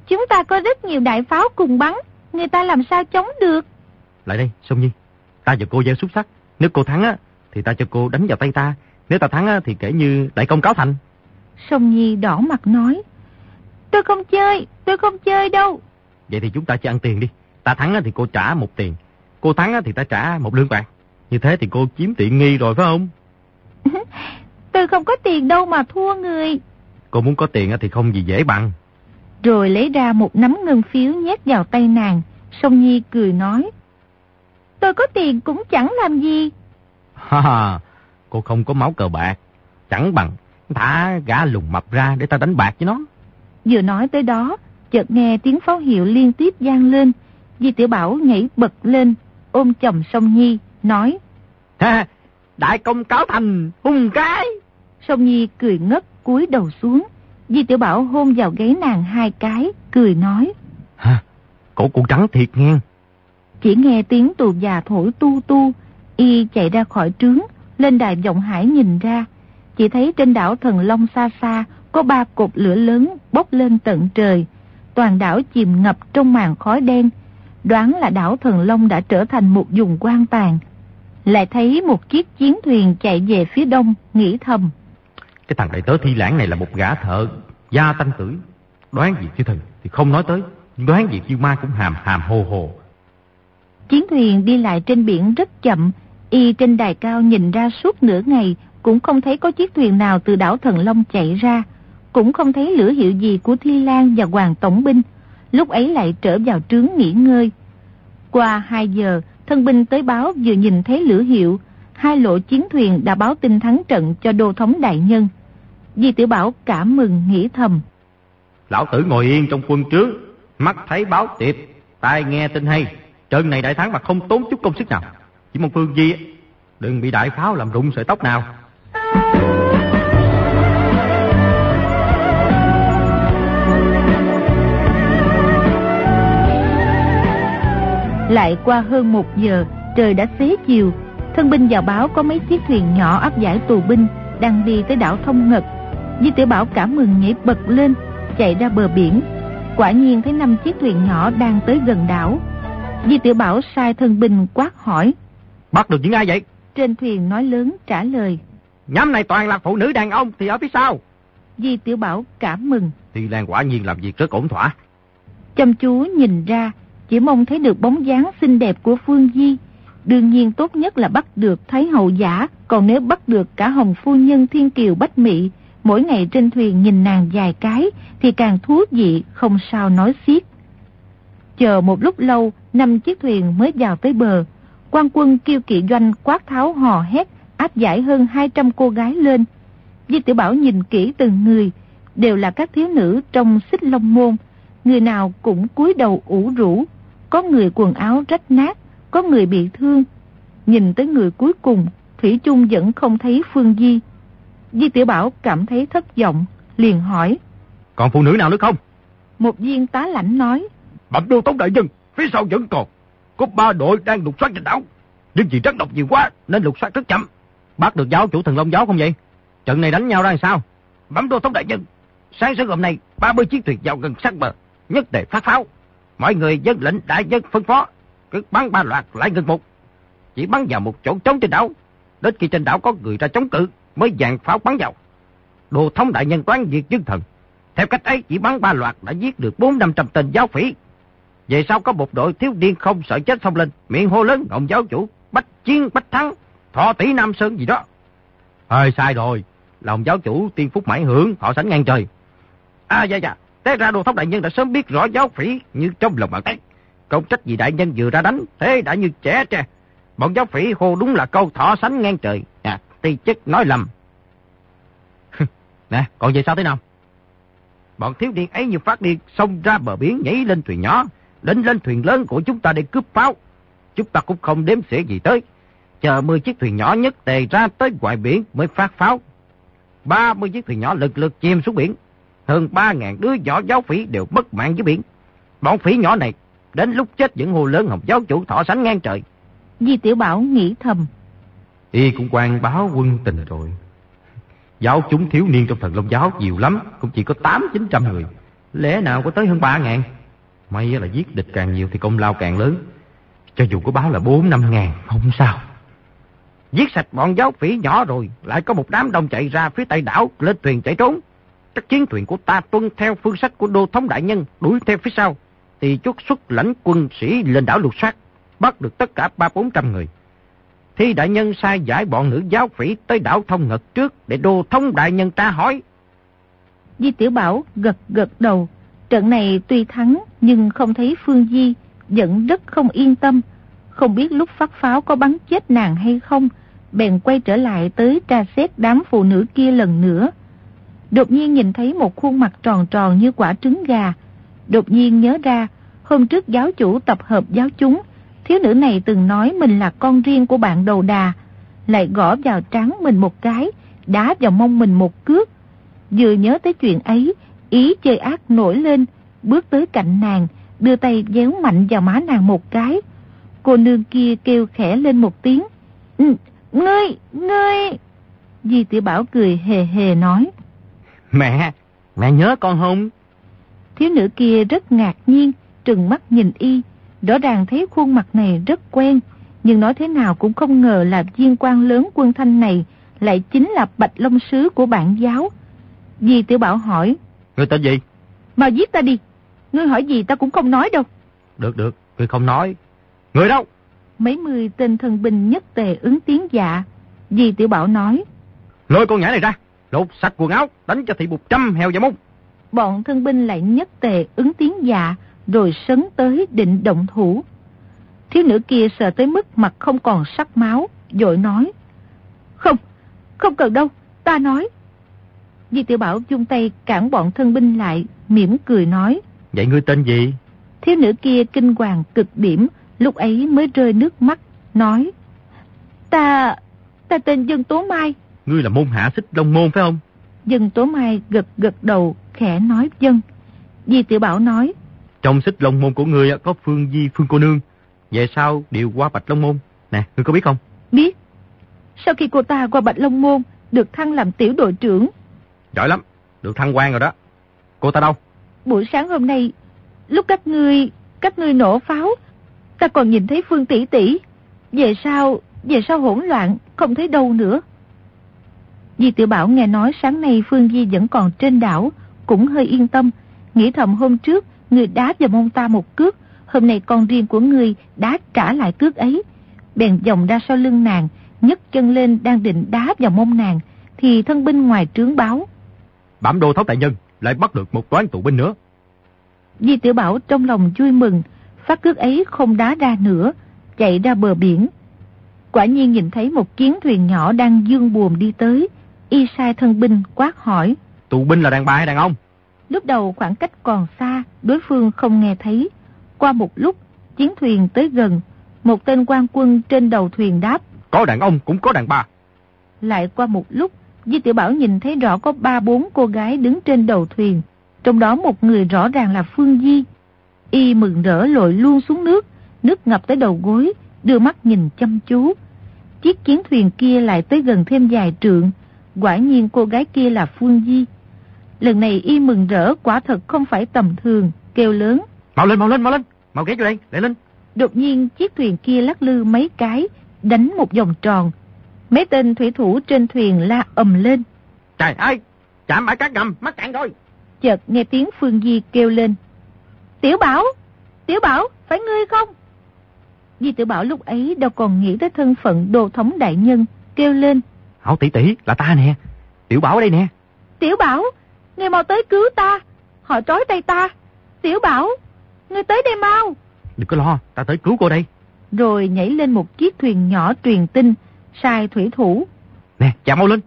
Chúng ta có rất nhiều đại pháo cùng bắn, người ta làm sao chống được? Lại đây, Sông Nhi, ta và cô gieo xúc sắc. Nếu cô thắng á, thì ta cho cô đánh vào tay ta. Nếu ta thắng á, thì kể như đại công cáo thành. Sông Nhi đỏ mặt nói Tôi không chơi, tôi không chơi đâu. Vậy thì chúng ta chỉ ăn tiền đi. Ta thắng á, thì cô trả một tiền. Cô thắng á, thì ta trả một lương bạc. Như thế thì cô chiếm tiện nghi rồi phải không? [LAUGHS] Tôi không có tiền đâu mà thua người. Cô muốn có tiền thì không gì dễ bằng. Rồi lấy ra một nắm ngân phiếu nhét vào tay nàng. Song Nhi cười nói. Tôi có tiền cũng chẳng làm gì. Ha ha, cô không có máu cờ bạc. Chẳng bằng thả gã lùng mập ra để ta đánh bạc với nó. Vừa nói tới đó, chợt nghe tiếng pháo hiệu liên tiếp vang lên. Di Tiểu Bảo nhảy bật lên, ôm chồng Song Nhi, nói. Ha, đại công cáo thành, hùng cái. Song Nhi cười ngất, cúi đầu xuống. Di Tiểu Bảo hôn vào gáy nàng hai cái, cười nói. Hả, cổ cụ trắng thiệt nghe. Chỉ nghe tiếng tù già thổi tu tu, y chạy ra khỏi trướng, lên đài vọng hải nhìn ra. Chỉ thấy trên đảo Thần Long xa xa, có ba cột lửa lớn bốc lên tận trời. Toàn đảo chìm ngập trong màn khói đen. Đoán là đảo Thần Long đã trở thành một vùng quan tàn. Lại thấy một chiếc chiến thuyền chạy về phía đông, nghĩ thầm. Cái thằng đại tớ thi lãng này là một gã thợ, gia tanh tử. Đoán việc chư thần thì không nói tới, đoán việc chư ma cũng hàm hàm hồ hồ. Chiến thuyền đi lại trên biển rất chậm, y trên đài cao nhìn ra suốt nửa ngày cũng không thấy có chiếc thuyền nào từ đảo Thần Long chạy ra, cũng không thấy lửa hiệu gì của Thi Lan và Hoàng Tổng binh, lúc ấy lại trở vào trướng nghỉ ngơi. Qua 2 giờ, thân binh tới báo vừa nhìn thấy lửa hiệu, hai lộ chiến thuyền đã báo tin thắng trận cho đô thống đại nhân. Di Tiểu Bảo cảm mừng nghĩ thầm. Lão tử ngồi yên trong quân trướng, mắt thấy báo tiệp, tai nghe tin hay. Trận này đại thắng mà không tốn chút công sức nào. Chỉ mong Phương Di đừng bị đại pháo làm rụng sợi tóc nào. Lại qua hơn một giờ, trời đã xế chiều. Thân binh vào báo có mấy chiếc thuyền nhỏ áp giải tù binh đang đi tới đảo Thông Ngật. Di tiểu Bảo cảm mừng nhảy bật lên, chạy ra bờ biển. Quả nhiên thấy năm chiếc thuyền nhỏ đang tới gần đảo. Di tiểu Bảo sai thân binh quát hỏi. Bắt được những ai vậy? Trên thuyền nói lớn trả lời. Nhóm này toàn là phụ nữ đàn ông thì ở phía sau. Di tiểu Bảo cảm mừng. Thì Lan quả nhiên làm việc rất ổn thỏa. Chăm chú nhìn ra, chỉ mong thấy được bóng dáng xinh đẹp của Phương Di. Đương nhiên tốt nhất là bắt được Thái Hậu giả, còn nếu bắt được cả Hồng Phu Nhân Thiên Kiều Bách mỹ, mỗi ngày trên thuyền nhìn nàng dài cái, thì càng thú vị, không sao nói xiết. Chờ một lúc lâu, năm chiếc thuyền mới vào tới bờ. quan quân kêu kỵ doanh quát tháo hò hét, áp giải hơn 200 cô gái lên. Di tiểu Bảo nhìn kỹ từng người, đều là các thiếu nữ trong xích long môn. Người nào cũng cúi đầu ủ rũ, có người quần áo rách nát, có người bị thương. Nhìn tới người cuối cùng, Thủy chung vẫn không thấy Phương Di. Di Tiểu Bảo cảm thấy thất vọng, liền hỏi. Còn phụ nữ nào nữa không? Một viên tá lãnh nói. Bẩm đô tống đại nhân, phía sau vẫn còn. Có ba đội đang lục soát trên đảo. Nhưng vì rắn độc nhiều quá nên lục soát rất chậm. Bắt được giáo chủ thần Long giáo không vậy? Trận này đánh nhau ra làm sao? Bẩm đô tống đại nhân, sáng sớm hôm nay 30 chiếc thuyền vào gần sát bờ, nhất đề phát pháo. Mọi người dân lệnh đại nhân phân phó, cứ bắn ba loạt lại ngừng một. Chỉ bắn vào một chỗ trống trên đảo. Đến khi trên đảo có người ra chống cự mới dàn pháo bắn vào. Đồ thống đại nhân toán diệt dân thần. Theo cách ấy chỉ bắn ba loạt đã giết được bốn năm trăm tên giáo phỉ. Về sau có một đội thiếu điên không sợ chết xông lên, miệng hô lớn ngọng giáo chủ, bách chiến bách thắng, thọ tỷ Nam Sơn gì đó. Hơi sai rồi, lòng giáo chủ tiên phúc mãi hưởng, họ sánh ngang trời. À dạ dạ, Té ra đồ thống đại nhân đã sớm biết rõ giáo phỉ như trong lòng bàn tay. Công trách gì đại nhân vừa ra đánh, thế đã như trẻ tre. Bọn giáo phỉ hô đúng là câu thỏ sánh ngang trời. À, ti chức nói lầm. [LAUGHS] nè, còn về sao thế nào? Bọn thiếu niên ấy như phát điên xông ra bờ biển nhảy lên thuyền nhỏ, đến lên thuyền lớn của chúng ta để cướp pháo. Chúng ta cũng không đếm xỉa gì tới. Chờ 10 chiếc thuyền nhỏ nhất tề ra tới ngoài biển mới phát pháo. 30 chiếc thuyền nhỏ lực lực chìm xuống biển. Hơn 3.000 đứa nhỏ giáo phỉ đều mất mạng dưới biển. Bọn phỉ nhỏ này đến lúc chết vẫn hô lớn hồng giáo chủ thọ sánh ngang trời. Di Tiểu Bảo nghĩ thầm. Y cũng quan báo quân tình rồi. Giáo chúng thiếu niên trong thần Long giáo nhiều lắm, cũng chỉ có 8-900 người. Lẽ nào có tới hơn 3.000? May là giết địch càng nhiều thì công lao càng lớn. Cho dù có báo là 4-5 ngàn, không sao. Giết sạch bọn giáo phỉ nhỏ rồi, lại có một đám đông chạy ra phía tây đảo, lên thuyền chạy trốn các chiến thuyền của ta tuân theo phương sách của đô thống đại nhân đuổi theo phía sau thì chốt xuất lãnh quân sĩ lên đảo lục soát bắt được tất cả ba bốn trăm người Thi đại nhân sai giải bọn nữ giáo phỉ tới đảo thông ngật trước để đô thông đại nhân tra hỏi. Di Tiểu Bảo gật gật đầu. Trận này tuy thắng nhưng không thấy Phương Di, vẫn rất không yên tâm. Không biết lúc phát pháo có bắn chết nàng hay không, bèn quay trở lại tới tra xét đám phụ nữ kia lần nữa. Đột nhiên nhìn thấy một khuôn mặt tròn tròn như quả trứng gà. Đột nhiên nhớ ra, hôm trước giáo chủ tập hợp giáo chúng, thiếu nữ này từng nói mình là con riêng của bạn đầu đà, lại gõ vào trán mình một cái, đá vào mông mình một cước. Vừa nhớ tới chuyện ấy, ý chơi ác nổi lên, bước tới cạnh nàng, đưa tay déo mạnh vào má nàng một cái. Cô nương kia kêu khẽ lên một tiếng. Ừ, ngươi, ngươi... Di tiểu Bảo cười hề hề nói. Mẹ, mẹ nhớ con không? Thiếu nữ kia rất ngạc nhiên, trừng mắt nhìn y, rõ ràng thấy khuôn mặt này rất quen, nhưng nói thế nào cũng không ngờ là viên quan lớn quân thanh này lại chính là bạch long sứ của bản giáo. Di tiểu Bảo hỏi. Ngươi tên gì? Mà giết ta đi. Ngươi hỏi gì ta cũng không nói đâu. Được được, ngươi không nói. Người đâu? Mấy mươi tên thân binh nhất tề ứng tiếng dạ. Di tiểu Bảo nói. Lôi con nhãi này ra, lột sạch quần áo, đánh cho thị một trăm heo và mông. Bọn thân binh lại nhất tề ứng tiếng dạ, rồi sấn tới định động thủ. Thiếu nữ kia sợ tới mức mặt không còn sắc máu, dội nói. Không, không cần đâu, ta nói. Di tiểu Bảo dung tay cản bọn thân binh lại, mỉm cười nói. Vậy ngươi tên gì? Thiếu nữ kia kinh hoàng cực điểm, lúc ấy mới rơi nước mắt, nói. Ta, ta tên Dân Tố Mai. Ngươi là môn hạ xích đông môn phải không? Dân Tố Mai gật gật đầu, khẽ nói dân. Di tiểu Bảo nói. Trong xích long môn của ngươi có Phương Di Phương cô nương. Về sau điều qua Bạch Long Môn. Nè, ngươi có biết không? Biết. Sau khi cô ta qua Bạch Long Môn, được thăng làm tiểu đội trưởng. Giỏi lắm, được thăng quan rồi đó. Cô ta đâu? Buổi sáng hôm nay, lúc các ngươi, các ngươi nổ pháo, ta còn nhìn thấy Phương tỷ tỷ. Về sau, về sau hỗn loạn, không thấy đâu nữa. Di tiểu Bảo nghe nói sáng nay Phương Di vẫn còn trên đảo, cũng hơi yên tâm, nghĩ thầm hôm trước người đá vào mông ta một cước, hôm nay con riêng của người đá trả lại cước ấy. Bèn vòng ra sau lưng nàng, nhấc chân lên đang định đá vào mông nàng, thì thân binh ngoài trướng báo. Bảm đô thấu đại nhân, lại bắt được một toán tù binh nữa. Di tiểu Bảo trong lòng vui mừng, phát cước ấy không đá ra nữa, chạy ra bờ biển. Quả nhiên nhìn thấy một chiến thuyền nhỏ đang dương buồm đi tới, y sai thân binh quát hỏi. Tù binh là đàn bà hay đàn ông? Lúc đầu khoảng cách còn xa, đối phương không nghe thấy. Qua một lúc, chiến thuyền tới gần, một tên quan quân trên đầu thuyền đáp. Có đàn ông cũng có đàn bà. Lại qua một lúc, Di Tiểu Bảo nhìn thấy rõ có ba bốn cô gái đứng trên đầu thuyền. Trong đó một người rõ ràng là Phương Di. Y mừng rỡ lội luôn xuống nước, nước ngập tới đầu gối, đưa mắt nhìn chăm chú. Chiếc chiến thuyền kia lại tới gần thêm vài trượng, quả nhiên cô gái kia là Phương Di. Lần này y mừng rỡ quả thật không phải tầm thường, kêu lớn. Mau lên, mau lên, mau lên, mau ghé vô đây, để lên. Đột nhiên chiếc thuyền kia lắc lư mấy cái, đánh một vòng tròn. Mấy tên thủy thủ trên thuyền la ầm lên. Trời ơi, chạm bãi cát ngầm, mắc cạn rồi. Chợt nghe tiếng Phương Di kêu lên. Tiểu Bảo, Tiểu Bảo, phải ngươi không? Di Tiểu Bảo lúc ấy đâu còn nghĩ tới thân phận đồ thống đại nhân, kêu lên. Hảo tỷ tỷ, là ta nè. Tiểu Bảo ở đây nè. Tiểu Bảo, ngươi mau tới cứu ta. Họ trói tay ta. Tiểu Bảo, ngươi tới đây mau. Đừng có lo, ta tới cứu cô đây. Rồi nhảy lên một chiếc thuyền nhỏ truyền tin, sai thủy thủ. Nè, chào mau lên,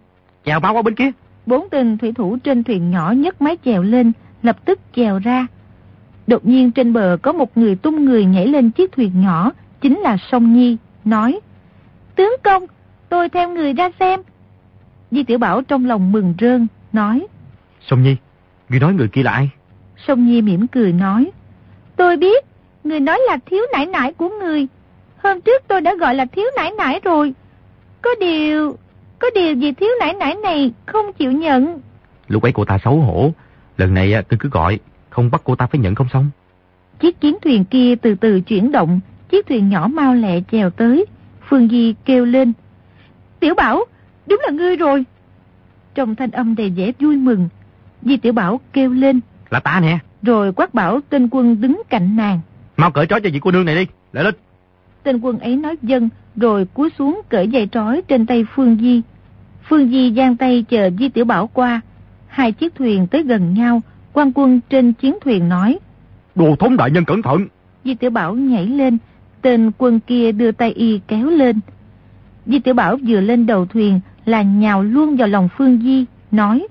chào bao qua bên kia. Bốn tên thủy thủ trên thuyền nhỏ nhấc mái chèo lên, lập tức chèo ra. Đột nhiên trên bờ có một người tung người nhảy lên chiếc thuyền nhỏ, chính là Sông Nhi, nói. Tướng công, tôi theo người ra xem. Di Tiểu Bảo trong lòng mừng rơn, nói. Sông Nhi, người nói người kia là ai? Sông Nhi mỉm cười nói. Tôi biết, người nói là thiếu nải nải của người. Hôm trước tôi đã gọi là thiếu nải nải rồi. Có điều, có điều gì thiếu nải nải này không chịu nhận. Lúc ấy cô ta xấu hổ, lần này tôi cứ gọi, không bắt cô ta phải nhận không xong. Chiếc chiến thuyền kia từ từ chuyển động, chiếc thuyền nhỏ mau lẹ chèo tới. Phương Di kêu lên. Tiểu Bảo, đúng là ngươi rồi. Trong thanh âm đầy vẻ vui mừng, Di Tiểu Bảo kêu lên. Là ta nè. Rồi quát bảo tên quân đứng cạnh nàng. Mau cởi trói cho vị cô nương này đi, lại lên. Tên quân ấy nói dân rồi cúi xuống cởi dây trói trên tay Phương Di. Phương Di giang tay chờ Di Tiểu Bảo qua. Hai chiếc thuyền tới gần nhau, quan quân trên chiến thuyền nói. Đồ thống đại nhân cẩn thận. Di Tiểu Bảo nhảy lên, tên quân kia đưa tay y kéo lên. Di Tiểu Bảo vừa lên đầu thuyền là nhào luôn vào lòng Phương Di, nói.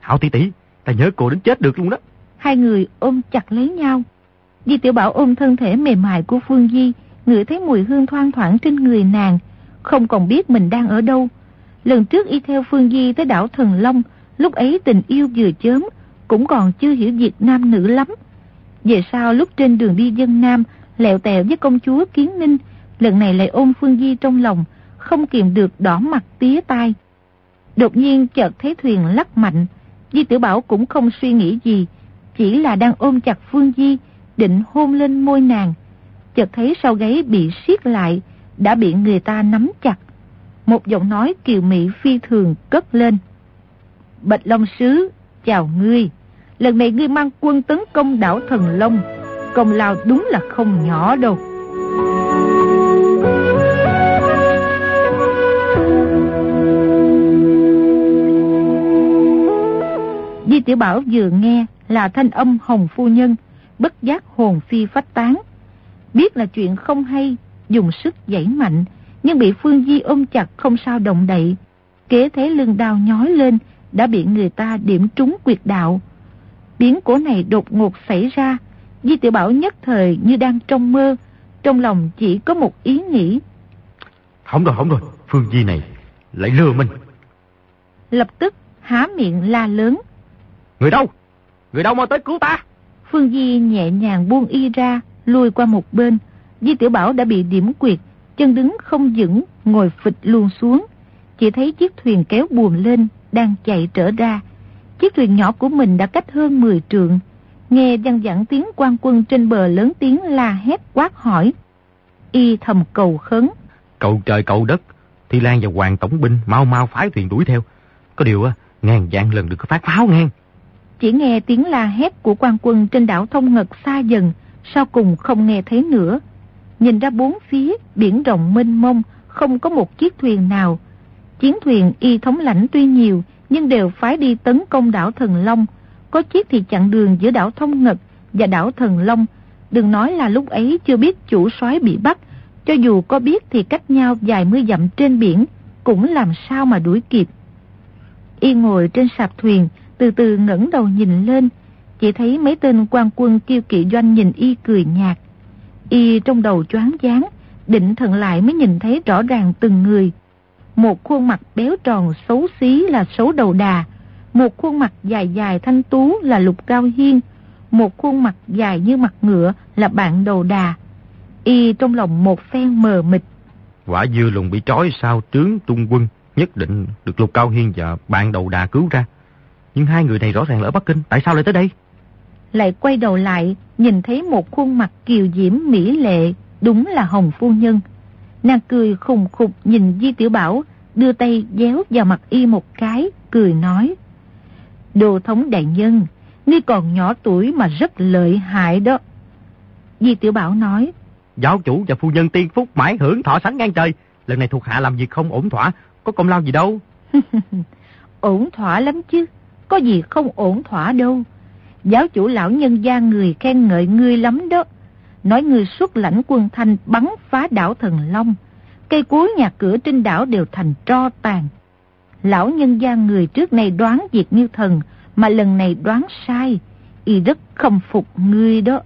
Hảo tỷ tỷ, ta nhớ cô đến chết được luôn đó. Hai người ôm chặt lấy nhau. Di Tiểu Bảo ôm thân thể mềm mại của Phương Di, ngửi thấy mùi hương thoang thoảng trên người nàng, không còn biết mình đang ở đâu. Lần trước y theo Phương Di tới đảo Thần Long, lúc ấy tình yêu vừa chớm, cũng còn chưa hiểu việc nam nữ lắm. Về sau lúc trên đường đi dân Nam, lẹo tèo với công chúa Kiến Ninh, lần này lại ôm Phương Di trong lòng, không kiềm được đỏ mặt tía tai. Đột nhiên chợt thấy thuyền lắc mạnh, Di Tử Bảo cũng không suy nghĩ gì, chỉ là đang ôm chặt Phương Di, định hôn lên môi nàng. Chợt thấy sau gáy bị siết lại, đã bị người ta nắm chặt. Một giọng nói kiều mỹ phi thường cất lên. Bạch Long Sứ, chào ngươi. Lần này ngươi mang quân tấn công đảo Thần Long. Công lao đúng là không nhỏ đâu. Di Tiểu Bảo vừa nghe là thanh âm Hồng Phu Nhân, bất giác hồn phi phách tán. Biết là chuyện không hay, dùng sức dãy mạnh, nhưng bị Phương Di ôm chặt không sao động đậy. Kế thế lưng đau nhói lên, đã bị người ta điểm trúng quyệt đạo. Biến cố này đột ngột xảy ra, Di Tiểu Bảo nhất thời như đang trong mơ, trong lòng chỉ có một ý nghĩ. Không rồi, không rồi, Phương Di này lại lừa mình. Lập tức há miệng la lớn. Người đâu? Người đâu mau tới cứu ta? Phương Di nhẹ nhàng buông y ra, lùi qua một bên. Di Tiểu Bảo đã bị điểm quyệt, chân đứng không vững, ngồi phịch luôn xuống. Chỉ thấy chiếc thuyền kéo buồm lên, đang chạy trở ra. Chiếc thuyền nhỏ của mình đã cách hơn 10 trượng. Nghe văng vẳng tiếng quan quân trên bờ lớn tiếng la hét quát hỏi. Y thầm cầu khấn. Cầu trời cầu đất, Thi Lan và Hoàng Tổng binh mau mau phái thuyền đuổi theo. Có điều á, ngàn dạng lần được phát pháo ngang. Chỉ nghe tiếng la hét của quan quân trên đảo Thông Ngật xa dần, sau cùng không nghe thấy nữa. Nhìn ra bốn phía, biển rộng mênh mông, không có một chiếc thuyền nào. Chiến thuyền y thống lãnh tuy nhiều, nhưng đều phái đi tấn công đảo Thần Long. Có chiếc thì chặn đường giữa đảo Thông Ngật và đảo Thần Long. Đừng nói là lúc ấy chưa biết chủ soái bị bắt, cho dù có biết thì cách nhau vài mươi dặm trên biển, cũng làm sao mà đuổi kịp. Y ngồi trên sạp thuyền, từ từ ngẩng đầu nhìn lên, chỉ thấy mấy tên quan quân kiêu kỵ doanh nhìn y cười nhạt. Y trong đầu choáng váng, định thần lại mới nhìn thấy rõ ràng từng người. Một khuôn mặt béo tròn xấu xí là xấu đầu đà, một khuôn mặt dài dài thanh tú là lục cao hiên, một khuôn mặt dài như mặt ngựa là bạn đầu đà. Y trong lòng một phen mờ mịt. Quả dưa lùng bị trói sao trướng tung quân, nhất định được lục cao hiên và bạn đầu đà cứu ra. Nhưng hai người này rõ ràng là ở Bắc Kinh, tại sao lại tới đây? Lại quay đầu lại, nhìn thấy một khuôn mặt kiều diễm mỹ lệ, đúng là Hồng Phu Nhân. Nàng cười khùng khục nhìn Di Tiểu Bảo, đưa tay déo vào mặt y một cái, cười nói. Đồ thống đại nhân, ngươi còn nhỏ tuổi mà rất lợi hại đó. Di Tiểu Bảo nói. Giáo chủ và phu nhân tiên phúc mãi hưởng thọ sánh ngang trời. Lần này thuộc hạ làm việc không ổn thỏa, có công lao gì đâu. [LAUGHS] ổn thỏa lắm chứ, có gì không ổn thỏa đâu. Giáo chủ lão nhân gia người khen ngợi ngươi lắm đó. Nói ngươi xuất lãnh quân thanh bắn phá đảo Thần Long. Cây cối nhà cửa trên đảo đều thành tro tàn. Lão nhân gia người trước này đoán diệt như thần, mà lần này đoán sai. Y rất không phục ngươi đó.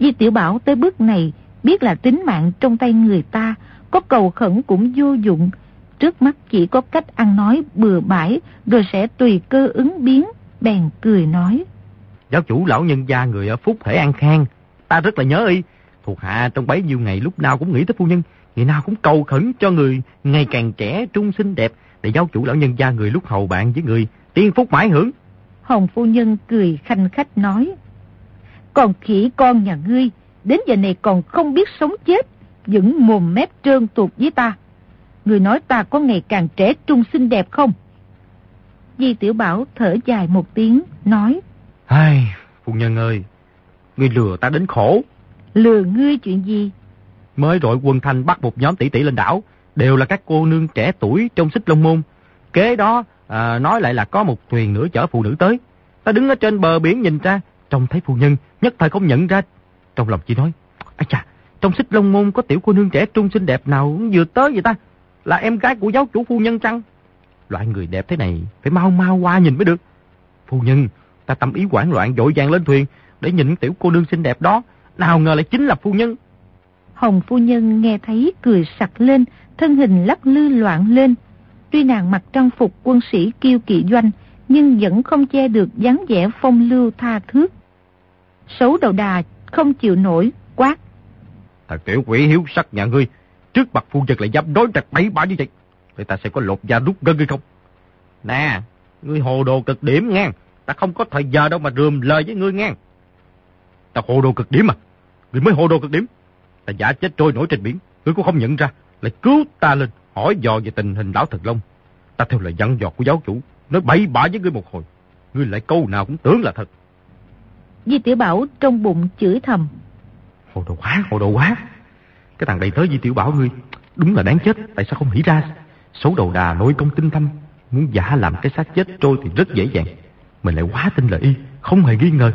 Di Tiểu Bảo tới bước này, biết là tính mạng trong tay người ta, có cầu khẩn cũng vô dụng. Trước mắt chỉ có cách ăn nói bừa bãi, rồi sẽ tùy cơ ứng biến, bèn cười nói. Giáo chủ lão nhân gia người ở Phúc thể an khang, ta rất là nhớ y. Thuộc hạ trong bấy nhiêu ngày lúc nào cũng nghĩ tới phu nhân, ngày nào cũng cầu khẩn cho người ngày càng trẻ trung xinh đẹp, để giáo chủ lão nhân gia người lúc hầu bạn với người tiên phúc mãi hưởng. Hồng phu nhân cười khanh khách nói. Còn khỉ con nhà ngươi, đến giờ này còn không biết sống chết, vẫn mồm mép trơn tuột với ta. Người nói ta có ngày càng trẻ trung xinh đẹp không? Di Tiểu Bảo thở dài một tiếng, nói. Ai, phu nhân ơi, ngươi lừa ta đến khổ. Lừa ngươi chuyện gì? Mới rồi quân thanh bắt một nhóm tỷ tỷ lên đảo, đều là các cô nương trẻ tuổi trong xích long môn. Kế đó, à, nói lại là có một thuyền nữa chở phụ nữ tới. Ta đứng ở trên bờ biển nhìn ra, trông thấy phu nhân, nhất thời không nhận ra. Trong lòng chỉ nói, ai chà, trong xích long môn có tiểu cô nương trẻ trung xinh đẹp nào vừa tới vậy ta? Là em gái của giáo chủ phu nhân chăng? Loại người đẹp thế này phải mau mau qua nhìn mới được. Phu nhân, ta tâm ý hoảng loạn dội vàng lên thuyền để nhìn tiểu cô nương xinh đẹp đó. Nào ngờ lại chính là phu nhân. Hồng phu nhân nghe thấy cười sặc lên, thân hình lắc lư loạn lên. Tuy nàng mặc trang phục quân sĩ kiêu kỵ doanh, nhưng vẫn không che được dáng vẻ phong lưu tha thước. Xấu đầu đà không chịu nổi, quát. Thằng tiểu quỷ hiếu sắc nhà ngươi, trước mặt phu nhân lại dám đối trạch bẫy bạ như vậy. Vậy ta sẽ có lột da rút gân hay không? Nè, ngươi hồ đồ cực điểm nghe. Ta không có thời giờ đâu mà rườm lời với ngươi nghe. Ta hồ đồ cực điểm à? Ngươi mới hồ đồ cực điểm. Ta giả chết trôi nổi trên biển. Ngươi cũng không nhận ra. Lại cứu ta lên. Hỏi dò về tình hình lão thật long. Ta theo lời dặn dò của giáo chủ. Nói bậy bạ với ngươi một hồi. Ngươi lại câu nào cũng tưởng là thật. Di Tiểu Bảo trong bụng chửi thầm. Hồ đồ quá, hồ đồ quá. Cái thằng đầy tới Di Tiểu Bảo ngươi. Đúng là đáng chết. Tại sao không nghĩ ra? Số đầu đà nội công tinh thâm. Muốn giả làm cái xác chết trôi thì rất dễ dàng. Mình lại quá tin lời y. Không hề nghi ngờ.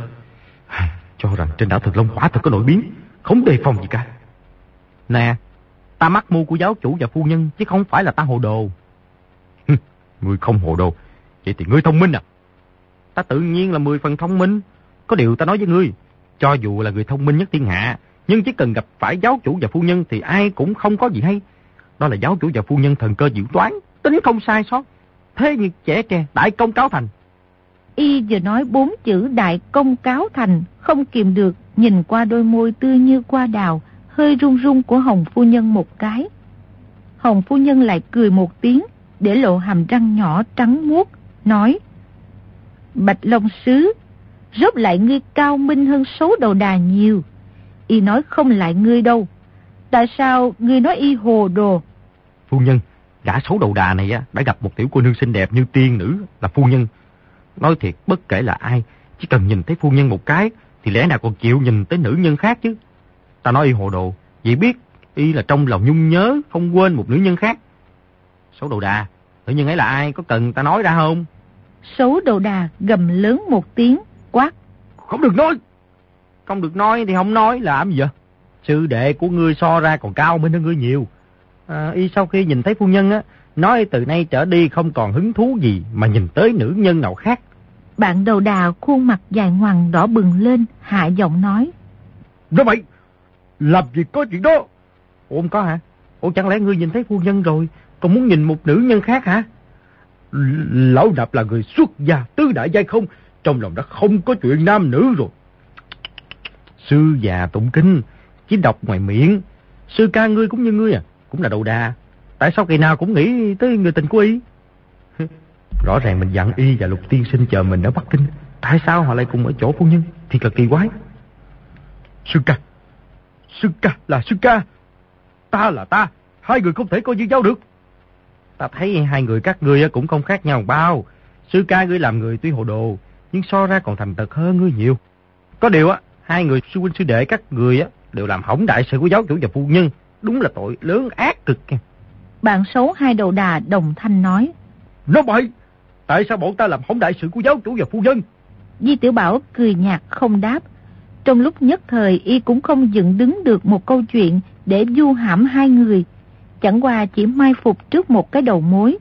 Cho rằng trên đảo Thực Long quả thật có nổi biến. Không đề phòng gì cả. Nè, ta mắc mưu của giáo chủ và phu nhân chứ không phải là ta hồ đồ. ngươi không hồ đồ. Vậy thì ngươi thông minh à? Ta tự nhiên là mười phần thông minh. Có điều ta nói với ngươi. Cho dù là người thông minh nhất thiên hạ. Nhưng chỉ cần gặp phải giáo chủ và phu nhân thì ai cũng không có gì hay. Đó là giáo chủ và phu nhân thần cơ diệu toán. Tính không sai sót. Thế như trẻ tre đại công cáo thành. Y vừa nói bốn chữ đại công cáo thành, không kìm được, nhìn qua đôi môi tươi như qua đào, hơi run run của Hồng Phu Nhân một cái. Hồng Phu Nhân lại cười một tiếng, để lộ hàm răng nhỏ trắng muốt, nói Bạch Long Sứ, rốt lại ngươi cao minh hơn số đầu đà nhiều. Y nói không lại ngươi đâu. Tại sao ngươi nói y hồ đồ? Phu nhân, gã xấu đầu đà này đã gặp một tiểu cô nương xinh đẹp như tiên nữ là phu nhân. Nói thiệt bất kể là ai, chỉ cần nhìn thấy phu nhân một cái thì lẽ nào còn chịu nhìn tới nữ nhân khác chứ. Ta nói y hồ đồ, vậy biết y là trong lòng nhung nhớ không quên một nữ nhân khác. Xấu đầu đà, nữ nhân ấy là ai có cần ta nói ra không? Xấu đầu đà gầm lớn một tiếng, quát. Không được nói. Không được nói thì không nói làm gì vậy? Sư đệ của ngươi so ra còn cao minh hơn ngươi nhiều. À, y sau khi nhìn thấy phu nhân á, nói từ nay trở đi không còn hứng thú gì mà nhìn tới nữ nhân nào khác. Bạn đầu đà khuôn mặt dài ngoằng đỏ bừng lên, hạ giọng nói. Nói vậy, làm gì có chuyện đó? Ủa không có hả? Ủa chẳng lẽ ngươi nhìn thấy phu nhân rồi, còn muốn nhìn một nữ nhân khác hả? Lão nạp là người xuất gia tứ đại giai không, trong lòng đã không có chuyện nam nữ rồi. Sư già tụng kinh, chỉ đọc ngoài miệng. Sư ca ngươi cũng như ngươi à, cũng là đầu đà. Tại sao ngày nào cũng nghĩ tới người tình của y? [LAUGHS] Rõ ràng mình dặn y và lục tiên sinh chờ mình ở Bắc Kinh. Tại sao họ lại cùng ở chỗ phu nhân? Thiệt là kỳ quái. Sư ca, sư ca là sư ca. Ta là ta, hai người không thể coi như nhau được. Ta thấy hai người các ngươi cũng không khác nhau bao. Sư ca ngươi làm người tuy hồ đồ, nhưng so ra còn thành tật hơn ngươi nhiều. Có điều á, hai người sư huynh sư đệ các người á đều làm hỏng đại sự của giáo chủ và phu nhân. Đúng là tội lớn ác cực. Bạn xấu hai đầu đà đồng thanh nói. Nói bậy! Tại sao bọn ta làm hỏng đại sự của giáo chủ và phu nhân? Di Tiểu Bảo cười nhạt không đáp. Trong lúc nhất thời y cũng không dựng đứng được một câu chuyện để du hãm hai người. Chẳng qua chỉ mai phục trước một cái đầu mối.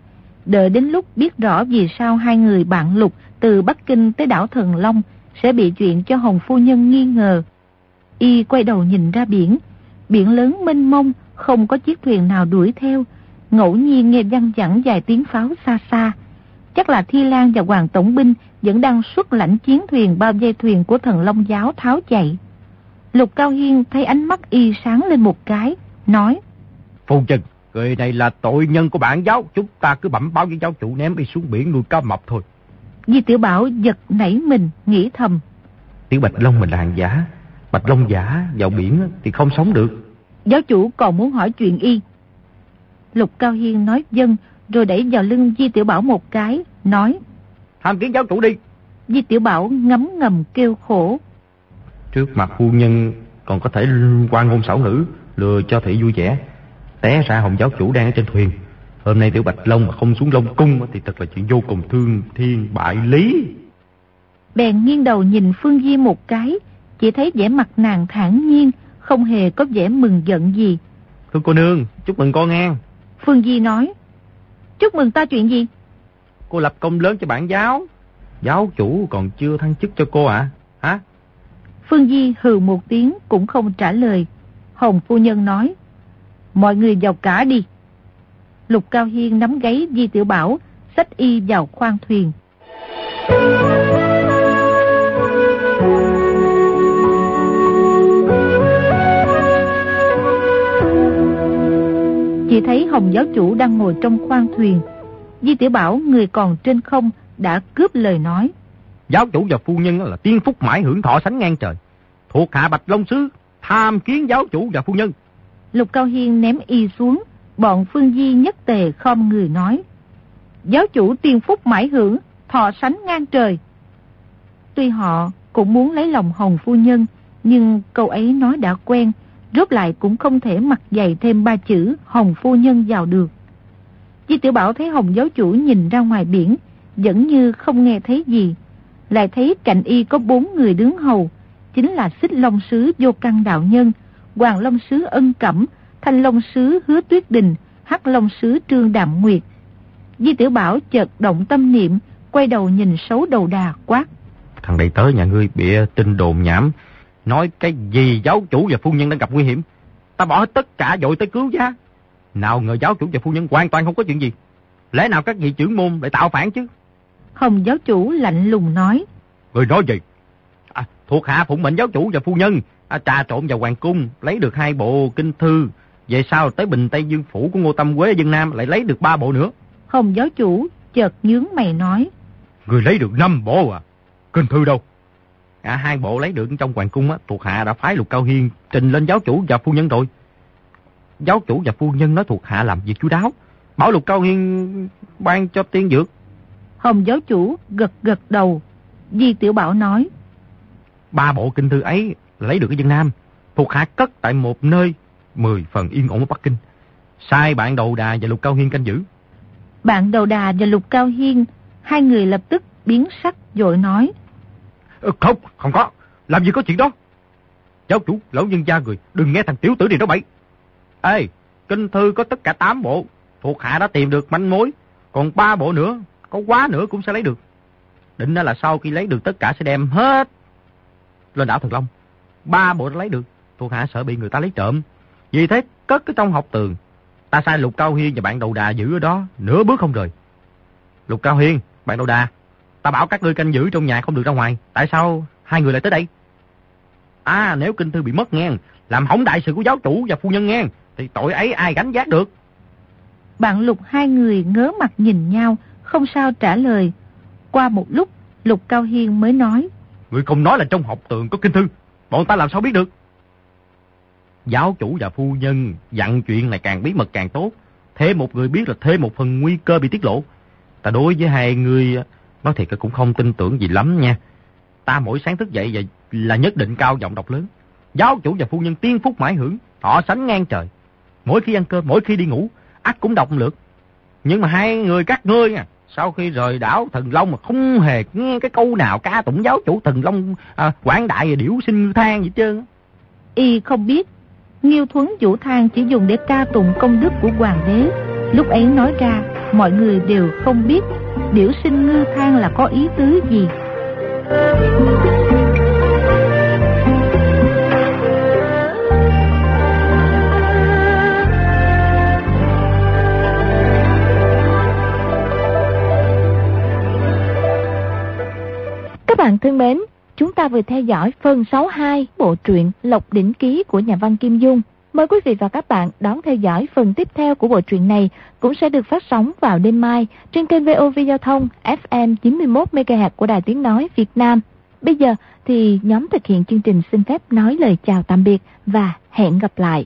Đợi đến lúc biết rõ vì sao hai người bạn lục từ Bắc Kinh tới đảo Thần Long sẽ bị chuyện cho Hồng Phu Nhân nghi ngờ. Y quay đầu nhìn ra biển. Biển lớn mênh mông, không có chiếc thuyền nào đuổi theo. Ngẫu nhiên nghe văng vẳng vài tiếng pháo xa xa. Chắc là Thi Lan và Hoàng Tổng Binh vẫn đang xuất lãnh chiến thuyền bao dây thuyền của thần Long Giáo tháo chạy. Lục Cao Hiên thấy ánh mắt y sáng lên một cái, nói. Phu Trần, người này là tội nhân của bản giáo, chúng ta cứ bẩm báo với giáo chủ ném y xuống biển nuôi cá mập thôi. Di Tiểu Bảo giật nảy mình, nghĩ thầm. Tiểu Bạch Long mình là hàng giả, Bạch Long giả vào biển thì không sống được. Giáo chủ còn muốn hỏi chuyện y. Lục Cao Hiên nói dân, rồi đẩy vào lưng Di Tiểu Bảo một cái, nói. Tham kiến giáo chủ đi. Di Tiểu Bảo ngấm ngầm kêu khổ. Trước mặt phu nhân còn có thể quan ngôn xảo ngữ, lừa cho thị vui vẻ. Té ra Hồng giáo chủ đang ở trên thuyền. Hôm nay Tiểu Bạch Long mà không xuống Long Cung thì thật là chuyện vô cùng thương thiên bại lý. Bèn nghiêng đầu nhìn Phương Di một cái, chỉ thấy vẻ mặt nàng thản nhiên, không hề có vẻ mừng giận gì. Thưa cô nương, chúc mừng con ngang. Phương Di nói, chúc mừng ta chuyện gì? Cô lập công lớn cho bản giáo. Giáo chủ còn chưa thăng chức cho cô ạ? À? Hả? Phương Di hừ một tiếng cũng không trả lời. Hồng phu nhân nói, mọi người vào cả đi. Lục Cao Hiên nắm gáy Di Tiểu Bảo, xách y vào khoang thuyền. Chỉ thấy Hồng giáo chủ đang ngồi trong khoang thuyền. Di Tiểu Bảo người còn trên không đã cướp lời nói. Giáo chủ và phu nhân là tiên phúc mãi hưởng thọ sánh ngang trời. Thuộc hạ Bạch Long Sứ, tham kiến giáo chủ và phu nhân. Lục Cao Hiên ném y xuống, bọn Phương Di nhất tề khom người nói. Giáo chủ tiên phúc mãi hưởng, thọ sánh ngang trời. Tuy họ cũng muốn lấy lòng Hồng phu nhân, nhưng câu ấy nói đã quen, rốt lại cũng không thể mặc dày thêm ba chữ Hồng phu nhân vào được. Di Tiểu Bảo thấy Hồng giáo chủ nhìn ra ngoài biển, vẫn như không nghe thấy gì. Lại thấy cạnh y có bốn người đứng hầu, chính là Xích Long Sứ Vô Căn Đạo Nhân, Hoàng Long Sứ Ân Cẩm, Thanh Long Sứ Hứa Tuyết Đình, Hắc Long Sứ Trương Đạm Nguyệt. Di Tiểu Bảo chợt động tâm niệm, quay đầu nhìn xấu đầu đà quát. Thằng đầy tớ nhà ngươi bịa tin đồn nhảm, nói cái gì giáo chủ và phu nhân đang gặp nguy hiểm. Ta bỏ hết tất cả dội tới cứu giá. Nào ngờ giáo chủ và phu nhân hoàn toàn không có chuyện gì. Lẽ nào các vị trưởng môn lại tạo phản chứ? Hồng giáo chủ lạnh lùng nói. Người nói gì? À, thuộc hạ phụng mệnh giáo chủ và phu nhân à, trà trộn vào hoàng cung, lấy được hai bộ kinh thư. Về sau tới Bình Tây Dương Phủ của Ngô Tâm Quế Dân Nam lại lấy được ba bộ nữa. Hồng giáo chủ chợt nhướng mày nói. Người lấy được năm bộ à? Kinh thư đâu? À, hai bộ lấy được trong hoàng cung á, thuộc hạ đã phái lục cao hiên trình lên giáo chủ và phu nhân rồi. Giáo chủ và phu nhân nói thuộc hạ làm việc chú đáo. Bảo lục cao hiên ban cho tiên dược. Hồng giáo chủ gật gật đầu. Di Tiểu Bảo nói. Ba bộ kinh thư ấy lấy được ở dân Nam. Thuộc hạ cất tại một nơi mười phần yên ổn ở Bắc Kinh. Sai bạn đầu đà và lục cao hiên canh giữ. Bạn đầu đà và lục cao hiên, hai người lập tức biến sắc dội nói. Ờ, không, không có. Làm gì có chuyện đó. Giáo chủ, lão nhân gia người, đừng nghe thằng tiểu tử này nói bậy. Ê, kinh thư có tất cả 8 bộ. Thuộc hạ đã tìm được manh mối. Còn ba bộ nữa, có quá nữa cũng sẽ lấy được. Định là sau khi lấy được tất cả sẽ đem hết lên đảo Thần Long. Ba bộ đã lấy được, thuộc hạ sợ bị người ta lấy trộm. Vì thế cất cái trong học tường. Ta sai Lục Cao Hiên và bạn đầu đà giữ ở đó, nửa bước không rời. Lục Cao Hiên, bạn đầu đà, ta bảo các ngươi canh giữ trong nhà không được ra ngoài. Tại sao hai người lại tới đây? À, nếu kinh thư bị mất ngang, làm hỏng đại sự của giáo chủ và phu nhân ngang, thì tội ấy ai gánh vác được. Bạn Lục hai người ngớ mặt nhìn nhau, không sao trả lời. Qua một lúc, Lục Cao Hiên mới nói. Người không nói là trong học tường có kinh thư, bọn ta làm sao biết được? Giáo chủ và phu nhân dặn chuyện này càng bí mật càng tốt. Thế một người biết là thêm một phần nguy cơ bị tiết lộ. Ta đối với hai người, ờ, nói thiệt cũng không tin tưởng gì lắm nha. Ta mỗi sáng thức dậy và là nhất định cao giọng đọc lớn. Giáo chủ và phu nhân tiên phúc mãi hưởng, họ sánh ngang trời. Mỗi khi ăn cơm, mỗi khi đi ngủ, ắt cũng đọc lượt. Nhưng mà hai người các ngươi à, sau khi rời đảo Thần Long mà không hề nghe cái câu nào ca tụng giáo chủ Thần Long à, quảng đại và điểu sinh than gì trơn. Y không biết, Nghiêu Thuấn Vũ Thang chỉ dùng để ca tụng công đức của hoàng đế. Lúc ấy nói ra, mọi người đều không biết điểu sinh ngư thang là có ý tứ gì. Các bạn thân mến, chúng ta vừa theo dõi phần 62 bộ truyện Lộc Đỉnh Ký của nhà văn Kim Dung. Mời quý vị và các bạn đón theo dõi phần tiếp theo của bộ truyện này cũng sẽ được phát sóng vào đêm mai trên kênh VOV Giao thông FM 91MHz của Đài Tiếng Nói Việt Nam. Bây giờ thì nhóm thực hiện chương trình xin phép nói lời chào tạm biệt và hẹn gặp lại.